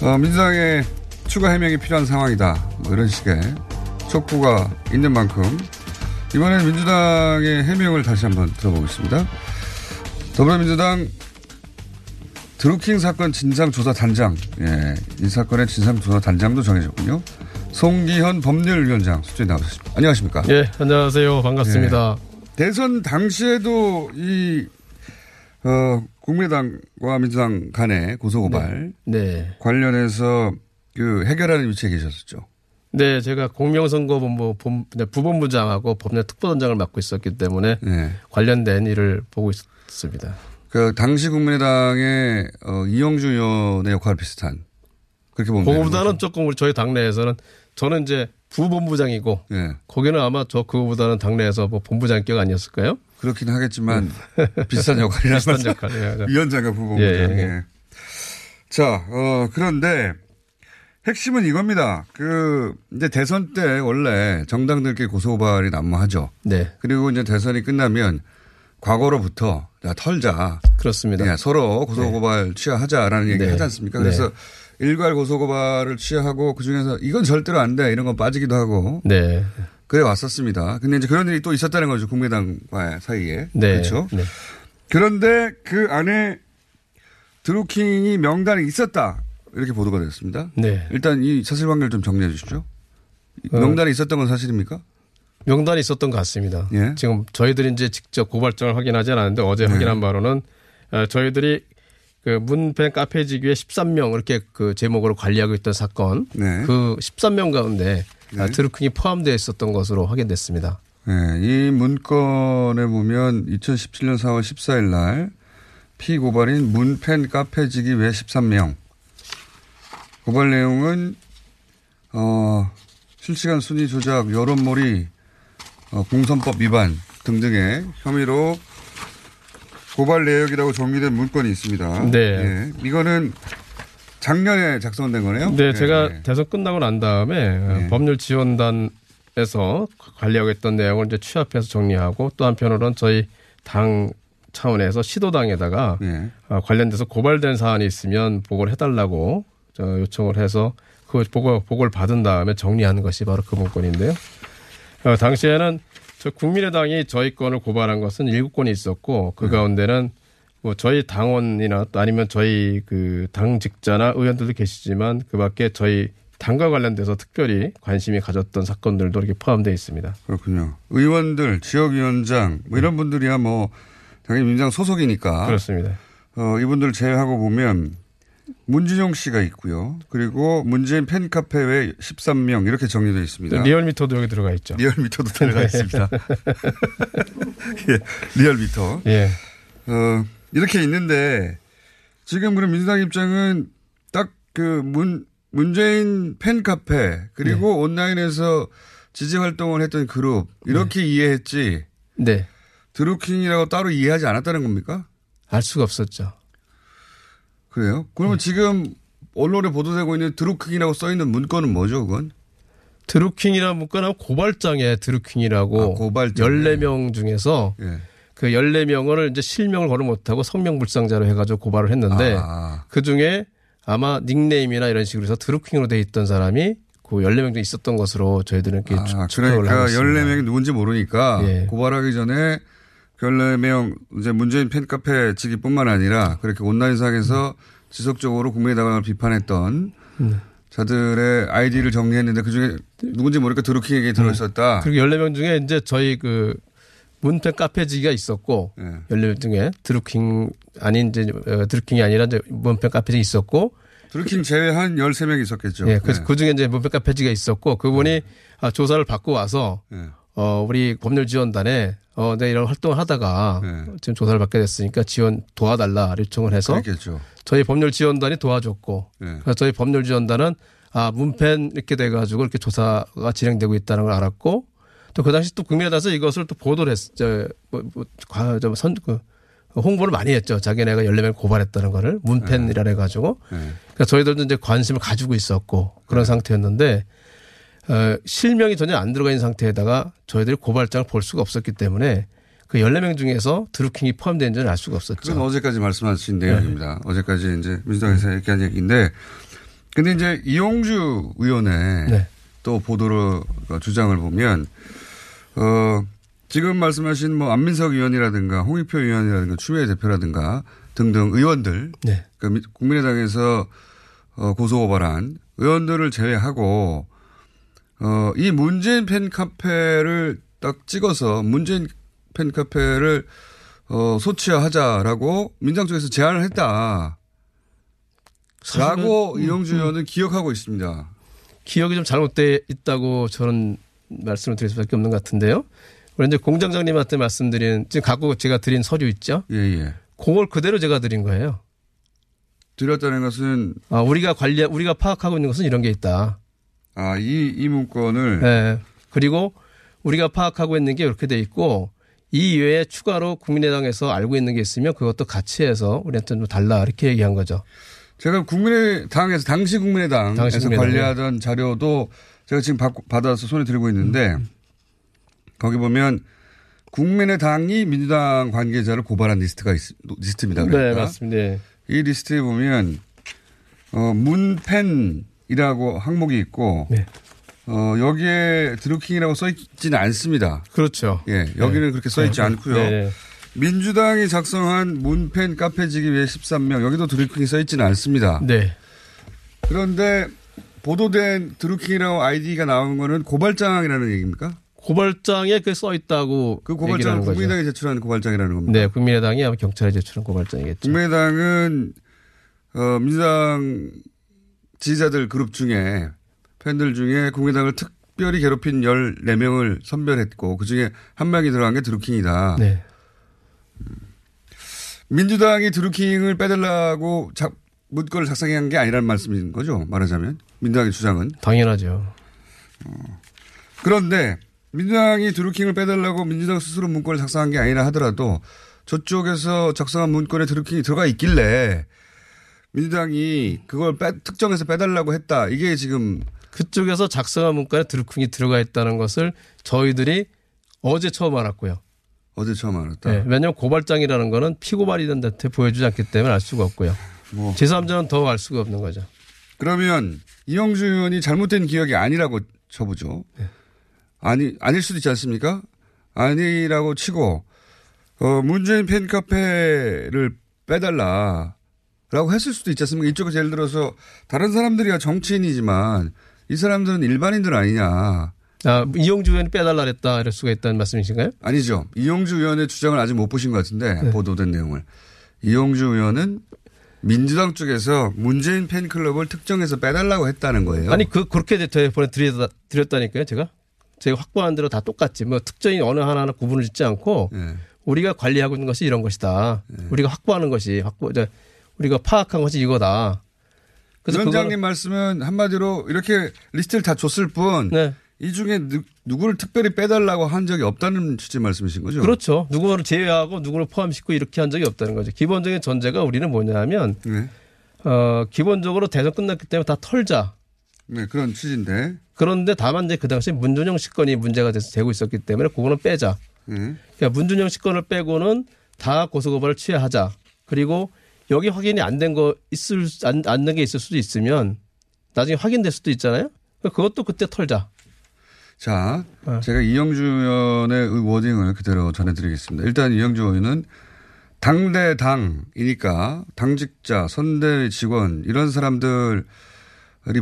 어, 민주당의 추가 해명이 필요한 상황이다. 뭐 이런 식의 촉구가 있는 만큼 이번엔 민주당의 해명을 다시 한번 들어보겠습니다. 더불어민주당 드루킹 사건 진상조사단장, 예, 이 사건의 진상조사단장도 정해졌군요. 송기현 법률위원장 수준에 나오셨습니다. 안녕하십니까? 예, 안녕하세요. 반갑습니다. 예, 대선 당시에도 이, 어, 국민의당과 민주당 간의 고소고발. 네. 네. 관련해서 그 해결하는 위치에 계셨었죠. 네, 제가 공명선거본부 부본부장하고 법률 특보단장을 맡고 있었기 때문에 네. 관련된 일을 보고 있었습니다. 그 당시 국민의당의 어, 이영주 의원의 역할 비슷한 그렇게 보면 그거보다는 조금 우리 저희 당내에서는 저는 이제 부본부장이고 네. 거기는 아마 저 그거보다는 당내에서 뭐 본부장격 아니었을까요? 그렇긴 하겠지만 비슷한 역할이라 비슷한 역할이에요. 위원장과 부본부장. 예, 예. 예. 자, 어, 그런데 핵심은 이겁니다. 그 이제 대선 때 원래 정당들끼리 고소고발이 난무하죠. 네. 그리고 이제 대선이 끝나면 과거로부터 야 털자. 그렇습니다. 네, 서로 고소고발 네. 취하하자라는 얘기 네. 하지 않습니까? 그래서 네. 일괄 고소고발을 취하하고 그 중에서 이건 절대로 안 돼. 이런 건 빠지기도 하고. 네. 그래 왔었습니다. 근데 이제 그런 일이 또 있었다는 거죠. 국민당과 사이에. 네. 그렇죠. 그런데 그 안에 드루킹이 명단에 있었다. 이렇게 보도가 됐습니다. 네. 일단 이 사실관계를 좀 정리해 주시죠. 어. 명단에 있었던 건 사실입니까? 명단이 있었던 것 같습니다. 예? 지금 저희들이 이제 직접 고발장을 확인하지 않았는데 어제 네. 확인한 바로는 어, 저희들이 그 문팬 카페지기에 13명 이렇게 그 제목으로 관리하고 있던 사건 네. 그 13명 가운데 네. 드루킹이 포함되어 있었던 것으로 확인됐습니다. 네. 이 문건에 보면 2017년 4월 14일 날 피고발인 문팬 카페지기 외 13명 고발 내용은 어, 실시간 순위 조작, 여론몰이, 어, 공선법 위반 등등의 혐의로 고발 내역이라고 정리된 문건이 있습니다. 네. 네. 이거는 작년에 작성된 거네요? 네, 네. 제가 네. 대선 끝나고 난 다음에 네. 법률 지원단에서 관리하고 있던 내용을 이제 취합해서 정리하고 또 한편으로는 저희 당 차원에서 시도당에다가 네. 어, 관련돼서 고발된 사안이 있으면 보고를 해달라고 요청을 해서 그 보고, 보고를 받은 다음에 정리하는 것이 바로 그 문건인데요. 어, 당시에는 저 국민의당이 저희 건을 고발한 것은 일곱 건이 있었고 그 네. 가운데는 뭐 저희 당원이나 또 아니면 저희 그 당직자나 의원들도 계시지만 그 밖에 저희 당과 관련돼서 특별히 관심이 가졌던 사건들도 이렇게 포함되어 있습니다. 그렇군요. 의원들, 지역위원장 뭐 이런 분들이야 뭐 당연히 민주당 소속이니까. 그렇습니다. 어, 이분들 제외하고 보면 문진용 씨가 있고요. 그리고 문재인 팬카페 외 13명 이렇게 정리되어 있습니다. 리얼미터도 여기 들어가 있죠. 리얼미터도 들어가 네. 있습니다. 예, 리얼미터. 예. 어, 이렇게 있는데 지금 그럼 민주당 입장은 딱 그 문, 문재인 팬카페 그리고 네. 온라인에서 지지 활동을 했던 그룹 이렇게 이해했지. 네. 드루킹이라고 따로 이해하지 않았다는 겁니까? 알 수가 없었죠. 그래요? 그러면 지금 언론에 보도되고 있는 드루킹이라고 써 있는 문건은 뭐죠, 그건? 드루킹이라는 문건은 고발장에 드루킹이라고 14명 중에서 예. 그 14명을 이제 실명을 거론 못하고 성명불상자로 해가지고 고발을 했는데 아. 그 중에 아마 닉네임이나 이런 식으로 해서 드루킹으로 돼 있던 사람이 그 14명 중에 있었던 것으로 저희들은 이렇게 아, 추측을 그러니까 하고 있습니다. 14명이 누군지 모르니까 예. 고발하기 전에 그 14명 이제 문재인 팬카페 직위뿐만 아니라 그렇게 온라인상에서 지속적으로 국민의 당을 비판했던 네. 자들의 아이디를 정리했는데 그중에 누군지 모르니까 드루킹에게 들어있었다. 그리고 14명 중에 이제 저희 그 문팬 카페지가 있었고 예. 14명 중에 드루킹 아닌 이제 어, 드루킹이 아니라 이제 문팬 카페지 있었고 드루킹 제외한 13명이 있었겠죠. 예, 그래서 네. 그 중에 이제 문팬 카페지가 있었고 그분이 아, 조사를 받고 와서 네. 어, 우리 법률 지원단에 어, 내 이런 활동을 하다가 네. 지금 조사를 받게 됐으니까 지원 도와달라 요청을 해서 그랬겠죠. 저희 법률 지원단이 도와줬고 네. 그래서 저희 법률 지원단은 아 문팬 이렇게 돼가지고 이렇게 조사가 진행되고 있다는 걸 알았고 또 그 당시 또 국민의당에서 이것을 또 보도를 했죠. 뭐, 뭐, 과- 저 선, 그 홍보를 많이 했죠. 자기네가 14명 고발했다는 거를 문팬이라 해가지고. 네. 그러니까 저희들도 이제 관심을 가지고 있었고 그런 상태였는데 어, 실명이 전혀 안 들어가 있는 상태에다가 저희들이 고발장을 볼 수가 없었기 때문에 그 14명 중에서 드루킹이 포함되는지는 알 수가 없었죠. 그건 어제까지 말씀하신 네. 내용입니다. 어제까지 이제 민주당에서 얘기한 얘기인데, 근데 이제 이용주 의원의 네. 또 보도로 주장을 보면, 어, 지금 말씀하신 뭐 안민석 의원이라든가 홍익표 의원이라든가 추미애 대표라든가 등등 의원들, 네. 그 미- 국민의당에서 어, 고소 고발한 의원들을 제외하고 어, 이 문재인 팬카페를 딱 찍어서 문재인 팬카페를 어, 소치하자라고 민당 쪽에서 제안을 했다. 라고 사실은, 이용주 음, 의원은 기억하고 있습니다. 기억이 좀 잘못돼 있다고 저는 말씀을 드릴 수밖에 없는 것 같은데요. 이제 공장장님한테 말씀드린 지금 갖고 제가 드린 서류 있죠. 예, 예. 그걸 그대로 제가 드린 거예요. 드렸다는 것은 아, 우리가 관리 우리가 파악하고 있는 것은 이런 게 있다. 아, 이, 이 문건을 네. 그리고 우리가 파악하고 있는 게 이렇게 돼 있고 이 이외에 추가로 국민의당에서 알고 있는 게 있으면 그것도 같이 해서 우리한테 좀 달라 이렇게 얘기한 거죠. 제가 국민의당에서 당시 국민의당에서 당시 국민의당. 관리하던 자료도 제가 지금 받, 받아서 손에 들고 있는데 거기 보면 국민의당이 민주당 관계자를 고발한 리스트가 있, 리스트입니다. 그러니까. 네, 맞습니다. 네. 이 리스트에 보면 어, 문팬 이라고 항목이 있고 네. 어, 여기에 드루킹이라고 써 있지는 않습니다. 그렇죠. 예, 여기는 네. 그렇게 써 있지 네. 않고요. 네. 민주당이 작성한 문팬 카페지기 외 13명 여기도 드루킹이 써 있지는 않습니다. 네. 그런데 보도된 드루킹이라고 아이디가 나온 거는 고발장이라는 얘기입니까? 고발장에 그 써 있다고 그 고발장은. 국민의당이 제출한 고발장이라는 겁니다. 네, 국민의당이 아마 경찰에 제출한 고발장이겠죠. 국민의당은 어, 민주당 지지자들 그룹 중에 팬들 중에 국민의당을 특별히 괴롭힌 14명을 선별했고 그중에 한 명이 들어간 게 드루킹이다. 네. 민주당이 드루킹을 빼달라고 자, 문건을 작성한 게 아니라는 말씀인 거죠. 말하자면 민주당의 주장은. 당연하죠. 그런데 민주당이 드루킹을 빼달라고 민주당 스스로 문건을 작성한 게 아니라 하더라도 저쪽에서 작성한 문건에 드루킹이 들어가 있길래 민주당이 그걸 빼, 특정해서 빼달라고 했다. 이게 지금 그쪽에서 작성한 문건에 드루킹이 들어가 있다는 것을 저희들이 어제 처음 알았고요. 어제 처음 알았다. 네, 왜냐하면 고발장이라는 거는 피고발이던한테 보여주지 않기 때문에 알 수가 없고요. 뭐. 제3자는 더 알 수가 없는 거죠. 그러면 이영주 의원이 잘못된 기억이 아니라고 쳐보죠. 아니 아닐 수도 있지 않습니까? 아니라고 치고 어, 문재인 팬카페를 빼달라 라고 했을 수도 있지 않습니까? 이쪽에서 예를 들어서 다른 사람들이야 정치인이지만 이 사람들은 일반인들 아니냐. 아, 이용주 의원이 빼달라 그랬다 이럴 수가 있다는 말씀이신가요? 아니죠. 이용주 의원의 주장을 아직 못 보신 것 같은데 보도된 내용을. 이용주 의원은 민주당 쪽에서 문재인 팬클럽을 특정해서 빼달라고 했다는 거예요. 아니 그 그렇게 저희 보내드렸다 드렸다니까요 제가 제가 확보한 대로 다 똑같지 뭐 특정인 어느 하나하나 구분을 짓지 않고 네. 우리가 관리하고 있는 것이 이런 것이다. 우리가 확보하는 것이 확보 우리가 파악한 것이 이거다. 그래서 위원장님 말씀은 한마디로 이렇게 리스트를 다 줬을 뿐. 네. 이 중에 누, 누구를 특별히 빼달라고 한 적이 없다는 취지 말씀이신 거죠? 그렇죠. 누구를 제외하고 누구를 포함시키고 이렇게 한 적이 없다는 거죠. 기본적인 전제가 우리는 뭐냐면 네. 어, 기본적으로 대선 끝났기 때문에 다 털자. 네, 그런 취지인데. 그런데 다만 이제 그 당시 문준영 시건이 문제가 돼서 되고 있었기 때문에 그거는 빼자. 네. 그러니까 문준영 시건을 빼고는 다 고소고발을 취하하자. 그리고 여기 확인이 안 된 거 있을 안 된 게 있을 수도 있으면 나중에 확인될 수도 있잖아요. 그것도 그때 털자. 자, 어. 제가 이영주 의원의 워딩을 그대로 전해드리겠습니다. 일단 이영주 의원은 당대 당이니까 당직자, 선대 직원 이런 사람들이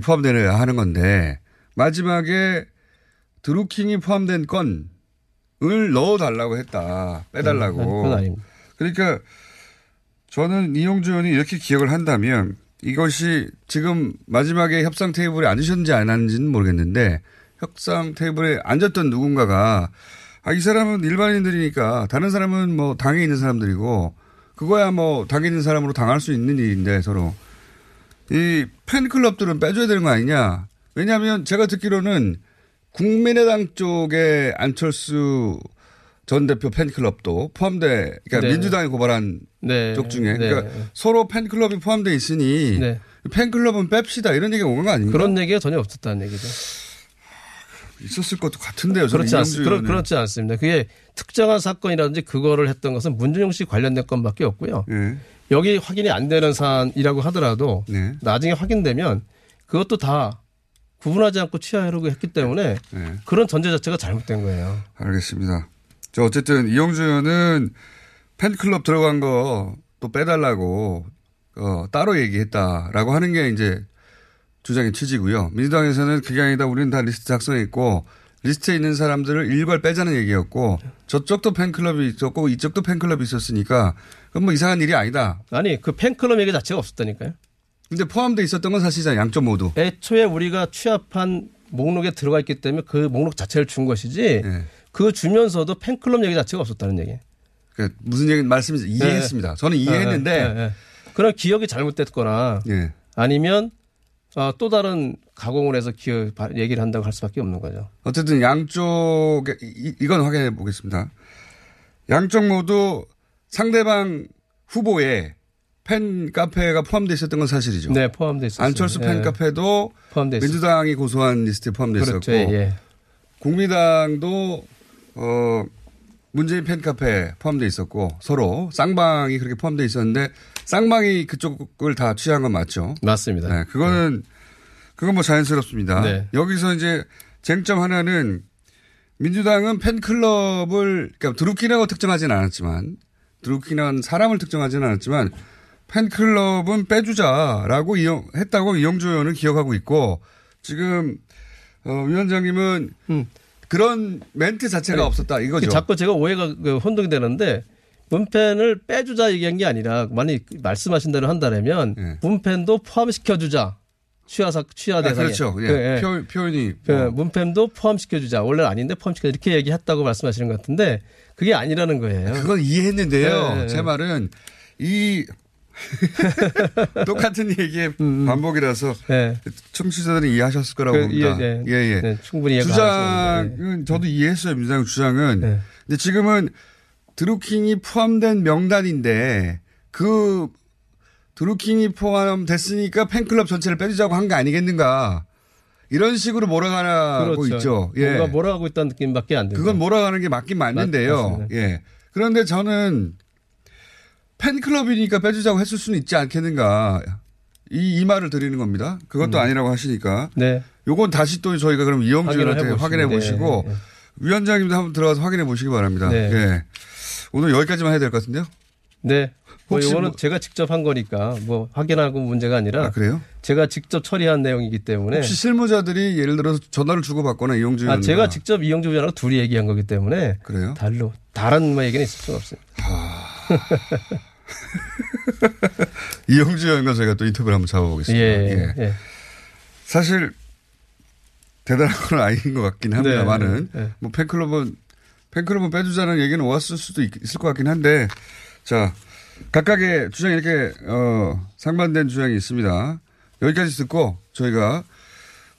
포함되어야 하는 건데 마지막에 드루킹이 포함된 건을 넣어달라고 했다. 빼달라고. 음, 그러니까 저는 이용주 의원이 이렇게 기억을 한다면 이것이 지금 마지막에 협상 테이블에 앉으셨는지 안 앉는지는 모르겠는데 협상 테이블에 앉았던 누군가가 아, 이 사람은 일반인들이니까 다른 사람은 뭐 당에 있는 사람들이고 그거야 뭐 당에 있는 사람으로 당할 수 있는 일인데 서로 이 팬클럽들은 빼줘야 되는 거 아니냐. 왜냐하면 제가 듣기로는 국민의당 쪽에 안철수 전 대표 팬클럽도 포함돼, 그러니까 네. 민주당이 고발한 네. 쪽 중에, 네. 그러니까 서로 팬클럽이 포함돼 있으니 네. 팬클럽은 뺍시다 이런 얘기가 온거 아닙니까? 그런 얘기가 전혀 없었다는 얘기죠. 있었을 것도 같은데요. 그렇지, 않, 의원은. 그렇지 않습니다. 그게 특정한 사건이라든지 그거를 했던 것은 문준용 씨 관련된 건밖에 없고요. 네. 여기 확인이 안 되는 사안이라고 하더라도 네. 나중에 확인되면 그것도 다 구분하지 않고 취하하려고 했기 때문에 네. 그런 전제 자체가 잘못된 거예요. 알겠습니다. 저 어쨌든 의원은 팬클럽 들어간 거 또 빼달라고 어, 따로 얘기했다라고 하는 게 이제 주장의 취지고요. 민주당에서는 그게 아니다. 우리는 다 리스트 작성했고 리스트에 있는 사람들을 일괄 빼자는 얘기였고 저쪽도 팬클럽이 있었고 이쪽도 팬클럽이 있었으니까 그건 뭐 이상한 일이 아니다. 아니 그 팬클럽 얘기 자체가 없었다니까요. 근데 포함돼 있었던 건 사실상 양쪽 모두. 애초에 우리가 취합한 목록에 들어가 있기 때문에 그 목록 자체를 준 것이지 네. 그 주면서도 팬클럽 얘기 자체가 없었다는 얘기. 그러니까 무슨 얘기 말씀인지 이해했습니다. 저는 이해했는데 네, 네, 네. 그런 기억이 잘못됐거나 예. 아니면 어, 또 다른 가공을 해서 기억 얘기를 한다고 할 수밖에 없는 거죠. 어쨌든 양쪽에 이, 이건 확인해 보겠습니다. 양쪽 모두 상대방 후보에 팬 카페가 포함되어 있었던 건 사실이죠. 네, 포함되어 있었어요. 안철수 팬 예. 카페도 포함되어 민주당이 고소한 리스트에 포함되어 그렇죠. 있었고 예. 국민당도 어 문재인 팬 카페 포함되어 있었고 서로 쌍방이 그렇게 포함되어 있었는데 쌍방이 그쪽을 다 취한 건 맞죠. 맞습니다. 네, 그거는 그건 뭐 자연스럽습니다. 네. 여기서 이제 쟁점 하나는 민주당은 팬클럽을 그러니까 드루킹이라고 특정하지는 않았지만 드루킹이라는 사람을 특정하지는 않았지만 팬클럽은 빼주자라고 이용, 했다고 이영주 의원은 기억하고 있고 지금 어, 위원장님은 그런 멘트 자체가 아니, 없었다 이거죠. 자꾸 제가 오해가 그 혼동이 되는데 문펜을 빼주자 얘기한 게 아니라 만약 말씀하신 대로 한다면 문펜도 포함시켜주자 취하사 취하 아, 대상에 그렇죠. 예. 그, 예. 표, 표현이 그 뭐. 문펜도 포함시켜주자 원래 는 아닌데 포함시켜 이렇게 얘기했다고 말씀하시는 것 같은데 그게 아니라는 거예요. 그건 이해했는데요. 네. 제 말은 이 똑같은 얘기의 반복이라서 청취자들이 이해하셨을 거라고 음, 그, 봅니다. 예, 예. 예, 예. 네, 충분히 주장은 저도 이해했어요. 민주당 주장은. 네. 근데 지금은 드루킹이 포함된 명단인데 그 드루킹이 포함됐으니까 팬클럽 전체를 빼주자고 한 게 아니겠는가. 이런 식으로 몰아가고 그렇죠. 있죠. 예. 뭔가 몰아가고 있다는 느낌밖에 안 들죠. 그건 몰아가는 게 맞긴 맞는데요. 맞- 예. 그런데 저는 팬클럽이니까 빼주자고 했을 수는 있지 않겠는가. 이, 이 말을 드리는 겁니다. 그것도 음. 아니라고 하시니까. 네. 요건 다시 또 저희가 그럼 이영주 의원한테. 확인해 보시고 네, 네. 위원장님도 한번 들어가서 확인해 보시기 바랍니다. 네. 예. 오늘 여기까지만 해야 될 것 같은데요. 네. 뭐 혹시 이거는 뭐- 제가 직접 한 거니까 뭐 확인하고 문제가 아니라 그래요? 제가 직접 처리한 내용이기 때문에 혹시 실무자들이 예를 들어서 전화를 주고받거나 이영주 의원 아, 제가 직접 이영주 의원하고 둘이 얘기한 거기 때문에 그래요? 달로 다른 뭐 얘기는 있을 수가 없습니다. 이영주 의원과 저희가 또 인터뷰를 한번 잡아보겠습니다. 예, 예. 사실 대단한 건 아닌 것 같긴 합니다만은 네, 네. 뭐 팬클럽은 팬클럽은 빼주자는 얘기는 왔을 수도 있, 을것 같긴 한데, 자, 각각의 주장이 이렇게, 어, 상반된 주장이 있습니다. 여기까지 듣고 저희가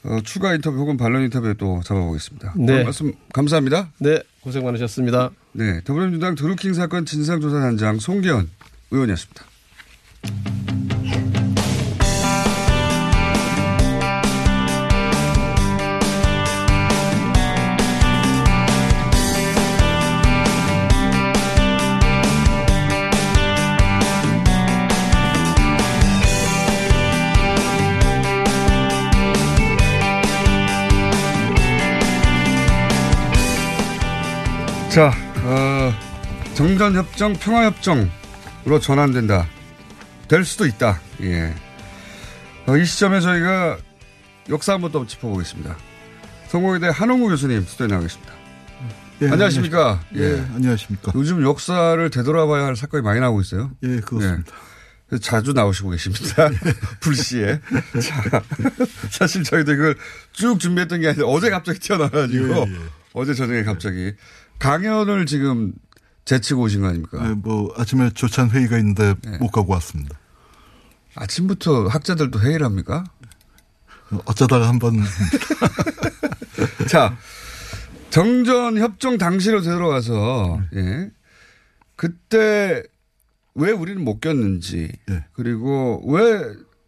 어, 추가 인터뷰 혹은 반론 인터뷰에 또 잡아보겠습니다. 네. 말씀 감사합니다. 네, 고생 많으셨습니다. 네, 더불어민주당 드루킹 사건 진상조사단장 송기현 의원이었습니다. 자, 어, 정전협정, 평화협정으 로 전환된다. 될 수도 있다. 예. 어, 이 시점에 저희가 역사 한번 더 짚어보겠습니다. 성공회대 한홍구 교수님 나와 계십니다. 예, 안녕하십니까? 안녕하십니까? 예, 안녕하십니까? 요즘 역사를 되돌아봐야 할 사건이 많이 나오고 있어요. 예, 그렇습니다. 예. 자주 나오시고 계십니다. 불시에. 자, 사실 저희도 이걸 쭉 준비했던 게 아니라 어제 갑자기 튀어나와가지고 예, 예. 어제 저녁에 갑자기 강연을 지금 제치고 오신 거 아닙니까? 네, 뭐 아침에 조찬 회의가 있는데 네. 못 가고 왔습니다. 아침부터 학자들도 회의를 합니까? 어쩌다가 한번 자 정전 협정 당시로 되돌아가서 예 그때 왜 우리는 못 꼈는지 예. 그리고 왜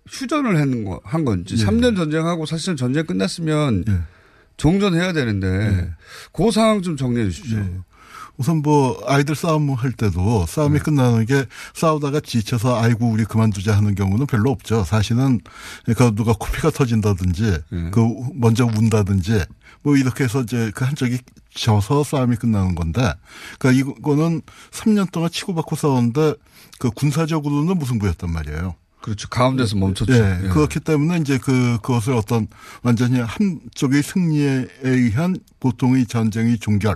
휴전을 했는 거, 한 건지 예. 3년 전쟁하고 사실은 전쟁 끝났으면 예. 종전해야 되는데 그 상황 좀 정리해 주십시오. 예. 우선 뭐 아이들 싸움 할 때도 싸움이 끝나는 게 싸우다가 지쳐서 아이고 우리 그만두자 하는 경우는 별로 없죠. 사실은 그 누가 코피가 터진다든지 그 먼저 운다든지 뭐 이렇게 해서 이제 그 한쪽이 져서 싸움이 끝나는 건데 그러니까 이거는 3년 동안 치고받고 싸웠는데 그 군사적으로는 무승부였단 말이에요. 그렇죠. 가운데서 멈췄죠. 예, 예. 그렇기 때문에 이제 그, 그것을 어떤 완전히 한쪽의 승리에 의한 보통의 전쟁의 종결,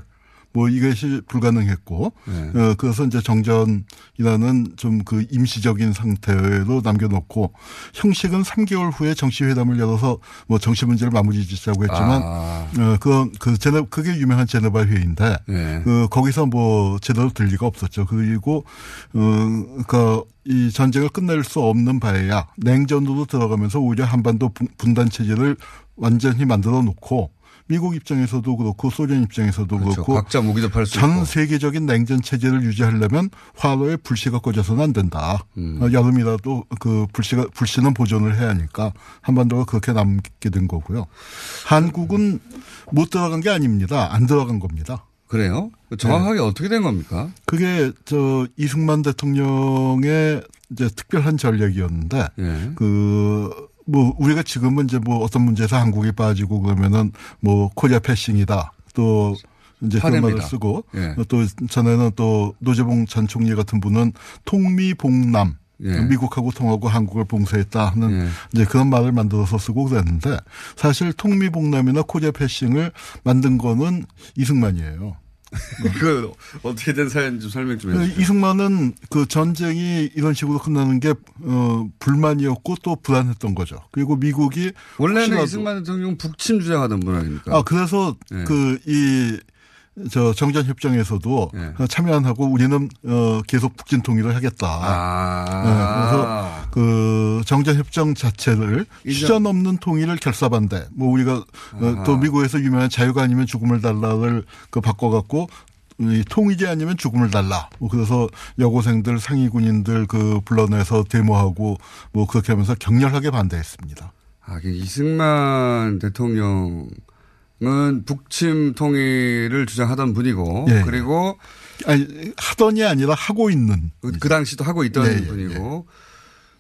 뭐 이것이 불가능했고, 네. 어, 그래서 이제 정전이라는 좀 그 임시적인 상태로 남겨놓고 형식은 3개월 후에 정시회담을 열어서 뭐 정시 문제를 마무리 짓자고 했지만, 아. 어, 그, 그 제네, 그게 유명한 제네바 회의인데, 네. 그 거기서 뭐 제대로 될 리가 없었죠. 그리고 어, 그이 전쟁을 끝낼 수 없는 바에야 냉전으로 들어가면서 오히려 한반도 분- 분단 체제를 완전히 만들어 놓고 미국 입장에서도 그렇고 소련 입장에서도 그 그렇죠. 렇고 각자 무기도 팔수전 있고. 세계적인 냉전 체제를 유지하려면 화로에 불씨가 꺼져서는 안 된다. 음. 어, 여름이라도 그 불씨가 불씨는 보존을 해야 하니까 한반도가 그렇게 남게 된 거고요. 한국은 못 들어간 게 아닙니다. 안 들어간 겁니다. 그래요? 정확하게 어떻게 된 겁니까? 그게 저 이승만 대통령의 이제 특별한 전략이었는데 예. 그 뭐 우리가 지금은 이제 뭐 어떤 문제에서 한국이 빠지고 그러면은 뭐 Korea passing이다 또 이제 그런. 말을 쓰고 예. 또 전에는 또 노재봉 전 총리 같은 분은 통미봉남 예. 미국하고 통하고 한국을 봉쇄했다 하는 이제 그런 말을 만들어서 쓰고 그랬는데 사실 통미봉남이나 Korea passing을 만든 거는 이승만이에요. 그 어떻게 된 사연 좀 설명 좀그 해주세요. 이승만은 그 전쟁이 이런 식으로 끝나는 게 어, 불만이었고 또 불안했던 거죠. 그리고 미국이 원래는 이승만 대통령 북침 주장하던 분 아닙니까? 아 그래서 네. 그이 저 정전 협정에서도 네. 참여 안 하고 우리는 어 계속 북진 통일을 하겠다. 아. 네, 그래서 그 정전 협정 자체를. 휴전 없는 통일을 결사반대. 뭐 우리가 어, 아하. 또 미국에서 유명한 자유가 아니면 죽음을 달라를 그 바꿔갖고 이 통일이 아니면 죽음을 달라. 뭐 그래서 여고생들 상위 군인들 그 불러내서 데모하고 뭐 그렇게 하면서 격렬하게 반대했습니다. 아, 이게 이승만 대통령 은 북침 통일을 주장하던 분이고 예. 그리고 아니 하던이 아니라 하고 있는 그, 그 당시도 하고 있던 예, 예, 분이고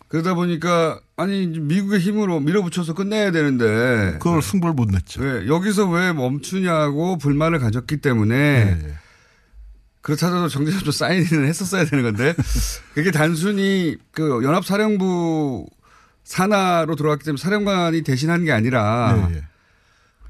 그러다 보니까 아니 미국의 힘으로 밀어붙여서 끝내야 되는데 그걸 승부를 못 냈죠. 왜 여기서 왜 멈추냐고 불만을 가졌기 때문에 예, 그렇다고 정제협정 사인을 했었어야 되는 건데 그게 단순히 그 연합사령부 산하로 들어갔기 때문에 사령관이 대신한 게 아니라 예, 예.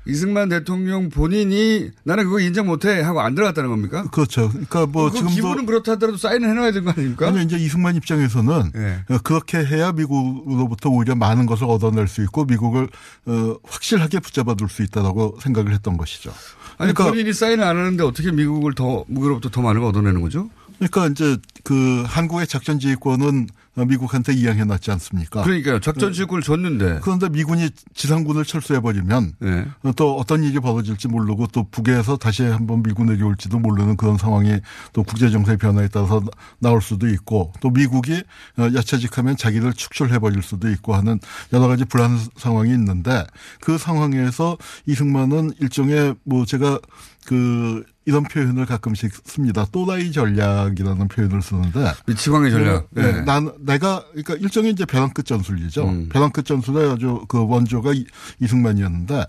이승만 대통령 본인이 나는 그거 인정 못해 하고 안 들어갔다는 겁니까? 그렇죠. 그러니까 뭐 지금 지금도 기분은 그렇다 하더라도 사인을 해놔야 되는 거 아닙니까? 아니 이제 이승만 입장에서는 네. 어, 그렇게 해야 미국으로부터 오히려 많은 것을 얻어낼 수 있고 미국을 어, 확실하게 붙잡아둘 수 있다라고 생각을 했던 것이죠. 아니 그러니까 본인이 사인을 안 하는데 어떻게 미국을 더 미국으로부터 더 많은 걸 얻어내는 거죠? 그러니까 이제 그 한국의 작전 지휘권은 미국한테 이양해 놨지 않습니까? 그러니까요. 작전 지휘권을 줬는데. 그런데 미군이 지상군을 철수해 버리면 네. 또 어떤 일이 벌어질지 모르고 또 북에서 다시 한번 밀고 내려올지도 모르는 그런 상황이 또 국제 정세의 변화에 따라서 나올 수도 있고 또 미국이 야차직하면 자기를 축출해 버릴 수도 있고 하는 여러 가지 불안 상황이 있는데 그 상황에서 이승만은 일종의 뭐 제가 그 이런 표현을 가끔씩 씁니다. 또라이 전략이라는 표현을 쓰는데 미치광이 전략. 네. 네. 난 내가 그러니까 일종의 이제 벼랑 끝 전술이죠. 음. 벼랑 끝 전술의 아주 그 원조가 이, 이승만이었는데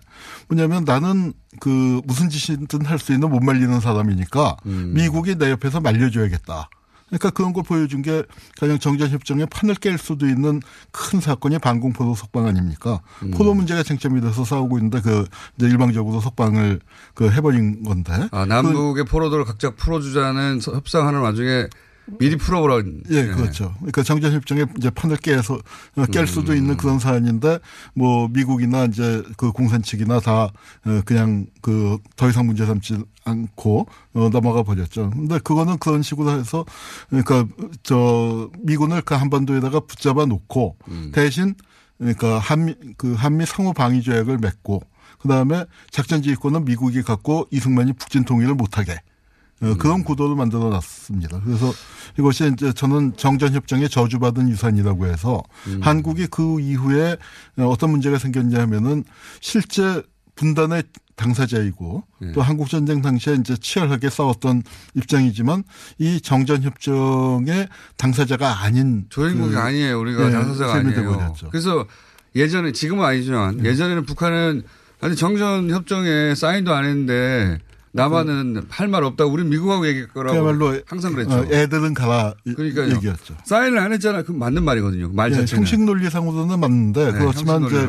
뭐냐면 나는 그 무슨 짓이든 할 수 있는 못 말리는 사람이니까 음. 미국이 내 옆에서 말려줘야겠다. 그러니까 그런 걸 보여준 게 가령 정전협정의 판을 깰 수도 있는 큰 사건이 반공포도 석방 아닙니까? 음. 포도 문제가 쟁점이 돼서 싸우고 있는데 그 일방적으로 석방을 그 해버린 건데. 아, 남북의 포로들을 각자 풀어주자는 서- 협상하는 와중에 미리 풀어보라. 예, 그렇죠. 그러니까 정전협정에 이제 판을 깨서 어, 깰 수도 있는 그런 사안인데 뭐 미국이나 이제 그 공산 측이나 다 어, 그냥 그 더 이상 문제 삼지 않고 어, 넘어가 버렸죠. 근데 그거는 그런 식으로 해서 그러니까 저 미군을 그 한반도에다가 붙잡아 놓고 대신 그러니까 한미 그 한미 상호 방위 조약을 맺고 그 다음에 작전 지휘권은 미국이 갖고 이승만이 북진 통일을 못하게 어, 그런 구도를 만들어 놨습니다. 그래서 이것이 이제 저는 정전협정에 저주받은 유산이라고 해서 한국이 그 이후에 어떤 문제가 생겼냐 하면은 실제 분단의 당사자이고 또 한국 전쟁 당시에 이제 치열하게 싸웠던 입장이지만 이 정전 협정의 당사자가 아닌 조인국이 그 아니에요. 우리가 네, 당사자가 아니에요. 그래서 예전에 지금은 아니지만 예 전에는 북한은 아니 정전 협정에 사인도 안 했는데 남한은 할 말 없다. 우린 미국하고 얘기할 거라고 그야말로 항상 그랬죠. 어, 애들은 가라 이- 그러니까요. 얘기였죠. 사인을 안 했잖아. 그 맞는 말이거든요. 말 예, 자체는. 형식 논리상으로는 맞는데 네, 그렇지만 이제.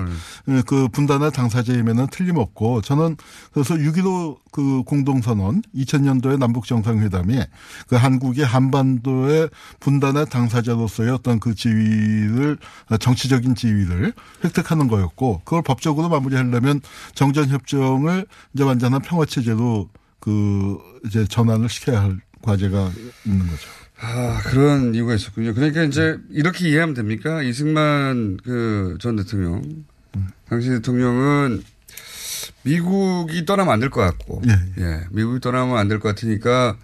그 분단의 당사자이면은 틀림없고 저는 그래서 6.15 그 공동선언 2000년도에 남북 정상회담이 그 한국이 한반도의 분단의 당사자로서의 어떤 그 지위를 정치적인 지위를 획득하는 거였고 그걸 법적으로 마무리하려면 정전 협정을 이제 완전한 평화 체제로 그 이제 전환을 시켜야 할 과제가 있는 거죠. 아, 그런 이유가 있었군요. 그러니까 이제 이렇게 이해하면 됩니까? 이승만 그 전 대통령. 당시 대통령은 미국이 떠나면 안 될 것 같고. 예. 미국이 떠나면 안 될 것 같으니까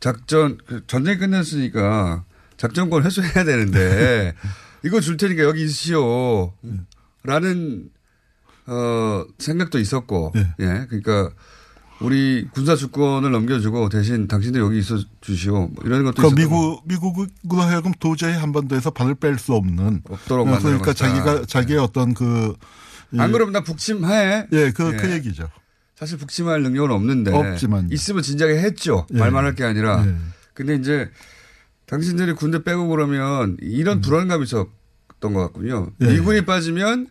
작전, 그 전쟁이 끝났으니까 작전권 회수해야 되는데 이거 줄 테니까 여기 있으시오. 라는, 어, 생각도 있었고. 예. 그러니까 우리 군사 주권을 넘겨주고 대신 당신들 여기 있어 주시오. 뭐 이런 것도 그 있었던 미국 미국으로 하여금 도저히 한반도에서 발을 뺄 수 없는 없도록 그러니까 것이다. 자기가 자기의 어떤 그 안 그러면 나 북침해. 예, 그, 그 예. 얘기죠. 사실 북침할 능력은 없는데. 없지만요. 있으면 진작에 했죠. 예. 말만 할 게 아니라. 예. 근데 이제 당신들이 군대 빼고 그러면 이런 불안감이 있었던 것 같군요. 음. 예. 미군이 빠지면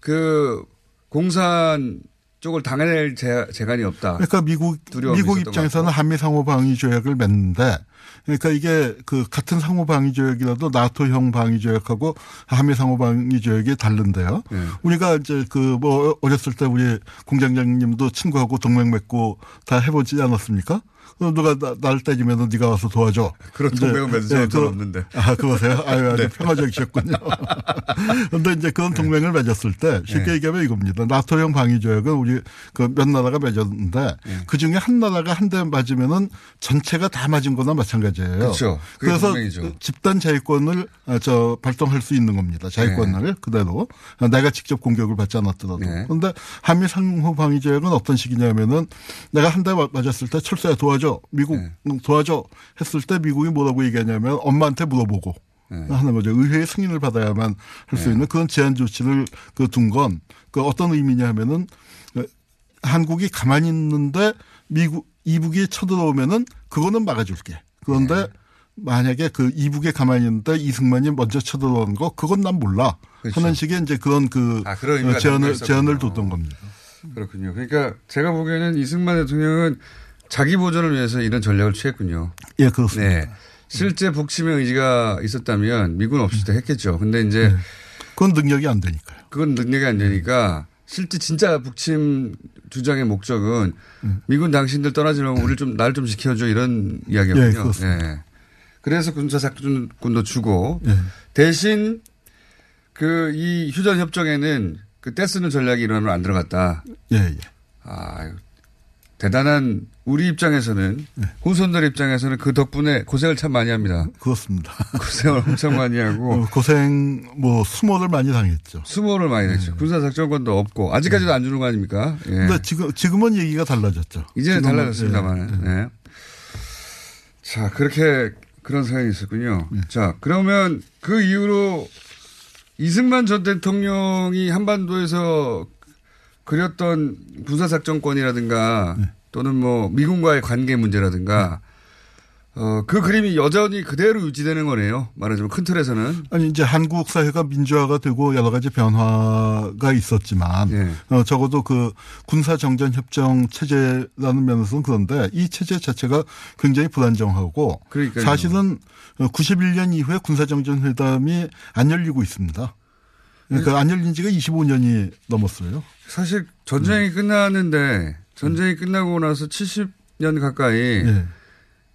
그 공산 쪽을 당해낼 재, 재간이 없다. 그러니까 미국 미국 입장에서는 한미 상호 방위 조약을 맺는데 그러니까 이게 그 같은 상호 방위 조약이라도 나토형 방위 조약하고 한미 상호 방위 조약이 다른데요. 예. 우리가 이제 그 뭐 어렸을 때 우리 공장장님도 친구하고 동맹 맺고 다 해보지 않았습니까? 그럼 누가 나, 날 때리면은 네가 와서 도와줘. 그런 동맹은 맺은 적은 예, 없는데. 아, 그러세요? 아유, 아주 네. 평화적이셨군요. 그런데 이제 그런 동맹을 맺었을 때 쉽게 네. 얘기하면 이겁니다. 나토형 방위 조약은 우리 그 몇 나라가 맺었는데 네. 그 중에 한 나라가 한 대 맞으면은 전체가 다 맞은 거나 마찬가지예요. 그렇죠. 그래서 동맹이죠. 집단 자위권을 아, 저 발동할 수 있는 겁니다. 자위권을 네. 그대로 아, 내가 직접 공격을 받지 않았더라도. 그런데 한미 상호 방위 조약은 어떤 식이냐면은 내가 한 대 맞았을 때 철수야 도와 줘. 미국 네. 응, 도와줘 했을 때 미국이 뭐라고 얘기하냐면 엄마한테 물어보고 네. 하는 거죠. 의회의 승인을 받아야만 할수 있는 그런 제한 조치를 그 둔 건 그 어떤 의미냐 하면은 어, 한국이 가만히 있는데 미국 이북이 쳐들어오면은 그거는 막아줄게. 그런데 네. 만약에 그 이북에 가만히 있는데 이승만이 먼저 쳐들어오는 거 그건 난 몰라 그렇죠. 하는 식의 이제 그런 그 아, 어, 제안을 제안을. 뒀던 겁니다. 그렇군요. 그러니까 제가 보기에는 이승만 대통령은 자기 보존을 위해서 이런 전략을 취했군요. 예, 그렇습니다. 네. 실제 북침의 의지가 있었다면 미군 없이도 했겠죠. 근데 이제 네. 그건 능력이 안 되니까요. 그건 능력이 안 되니까 실제 진짜 북침 주장의 목적은 음. 미군 당신들 떠나지 말고 우리를 좀, 날 좀 지켜줘 이런 예, 이야기였군요. 그렇습니다. 예. 그래서 군사 작전군도 주고 예. 대신 그 이 휴전 협정에는 그 떼쓰는 전략이 일어나면 안 들어갔다. 예, 예. 아, 대단한 우리 입장에서는 네. 후손들 입장에서는 그 덕분에 고생을 참 많이 합니다. 그렇습니다. 고생을 엄청 많이 하고 어, 고생 뭐 수모를 많이 당했죠. 수모를 많이 냈죠. 군사 작전권도 없고 아직까지도 안 주는 거 아닙니까? 예. 네. 근데 지금 지금은 얘기가 달라졌죠. 이제는 지금은, 달라졌습니다만. 예, 예. 네. 자, 그렇게 그런 사연이 있었군요. 네. 자, 그러면 그 이후로 이승만 전 대통령이 한반도에서 그렸던 군사 작전권이라든가 네. 또는 뭐 미군과의 관계 문제라든가 어, 그 그림이 여전히 그대로 유지되는 거네요. 말하자면 큰 틀에서는. 아니 이제 한국 사회가 민주화가 되고 여러 가지 변화가 있었지만 예. 어, 적어도 그 군사 정전 협정 체제라는 면에서는 그런데 이 체제 자체가 굉장히 불안정하고 그러니까요. 사실은 91년 이후에 군사 정전 회담이 안 열리고 있습니다. 그러니까 안 열린 지가 25년이 넘었어요. 사실 전쟁이 끝났는데 전쟁이 끝나고 나서 70년 가까이 예.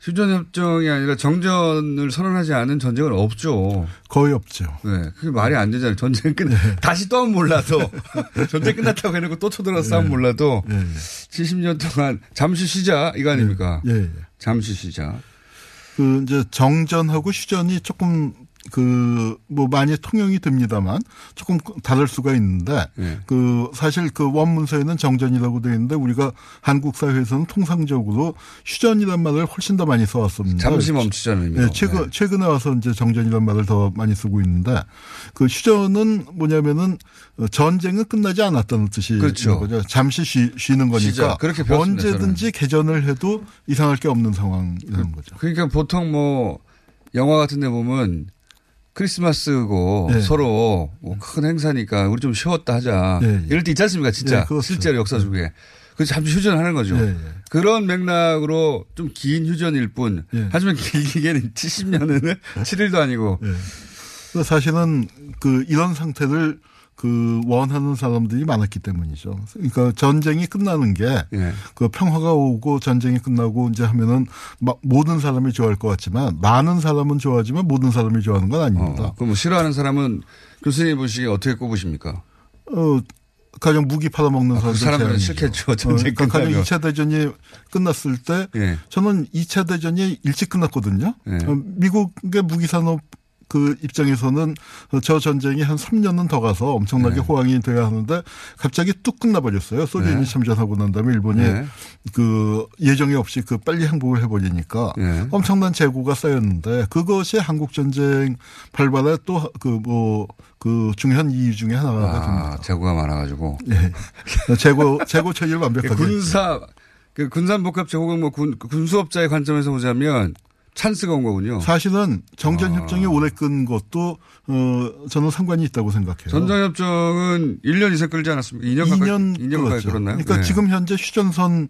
휴전협정이 아니라 정전을 선언하지 않은 전쟁은 없죠. 거의 없죠. 네. 그게 말이 안 되잖아요. 전쟁 끝, 다시 또 하면 몰라도, 전쟁 끝났다고 해놓고 또 쳐들어서 하면 몰라도, 예, 예. 70년 동안 잠시 쉬자, 이거 아닙니까? 예, 예. 잠시 쉬자. 그 이제 정전하고 휴전이 조금 그 뭐 많이 통용이 됩니다만 조금 다를 수가 있는데 예. 그 사실 그 원문서에는 정전이라고 되어 있는데 우리가 한국 사회에서는 통상적으로 휴전이란 말을 훨씬 더 많이 써왔습니다. 잠시 멈추자는. 네, 최근 최근에 와서 이제 정전이란 말을 더 많이 쓰고 있는데 그 휴전은 뭐냐면은 전쟁은 끝나지 않았다는 뜻이 그렇죠. 거죠. 잠시 쉬, 는 거니까 쉬자. 그렇게 배웠습니다, 언제든지 개전을 해도 이상할 게 없는 상황이라는 거죠. 그러니까 보통 뭐, 영화 같은 데 보면, 크리스마스고 네. 서로 뭐 큰 행사니까 우리 좀 쉬었다 하자. 예, 예. 이럴 때 있지 않습니까? 진짜. 예, 그렇죠. 실제로 역사 속에. 그래서 잠시 휴전하는 거죠. 그런 맥락으로 좀 긴 휴전일 뿐. 예. 하지만 길게는 70년은 7일도 아니고. 그 사실은 그 이런 상태를 그 원하는 사람들이 많았기 때문이죠. 그러니까 전쟁이 끝나는 게그 예. 평화가 오고 전쟁이 끝나고 이제 하면은 막 모든 사람이 좋아할 것 같지만 많은 사람은 좋아하지만 모든 사람이 좋아하는 건 아닙니다. 그럼 뭐 싫어하는 사람은 교수님 보시기에 어떻게 꼽으십니까? 어, 가령 무기 팔아먹는 아, 그 사람들 사람들은. 싫겠죠. 전쟁 어, 그러니까 가령 끝나면. 2차 대전이 끝났을 때 예. 저는 2차 대전이 일찍 끝났거든요. 예. 어, 미국의 무기 산업 그 입장에서는 저 전쟁이 한 3년은 더 가서 엄청나게 네. 호황이 돼야 하는데 갑자기 뚝 끝나버렸어요. 소련이 네. 참전하고 난 다음에 일본이 네. 그 예정이 없이 그 빨리 항복을 해버리니까 네. 엄청난 재고가 쌓였는데 그것이 한국 전쟁 발발에 또그뭐 그 중요한 이유 중에 하나가 됩니다. 아, 재고가 많아가지고. 예. 재고 재고 처리를 완벽하게 군사, 그 군산복합 혹은 뭐 군, 군수업자의 관점에서 보자면 찬스가 온 거군요. 사실은 정전 협정이 오래 끈 것도 어 저는 상관이 있다고 생각해요. 전장협정은 1년 이상 끌지 않았습니까? 2년 가까이, 2년 2년 가까이. 끌었나요? 그러니까 네. 지금 현재 휴전선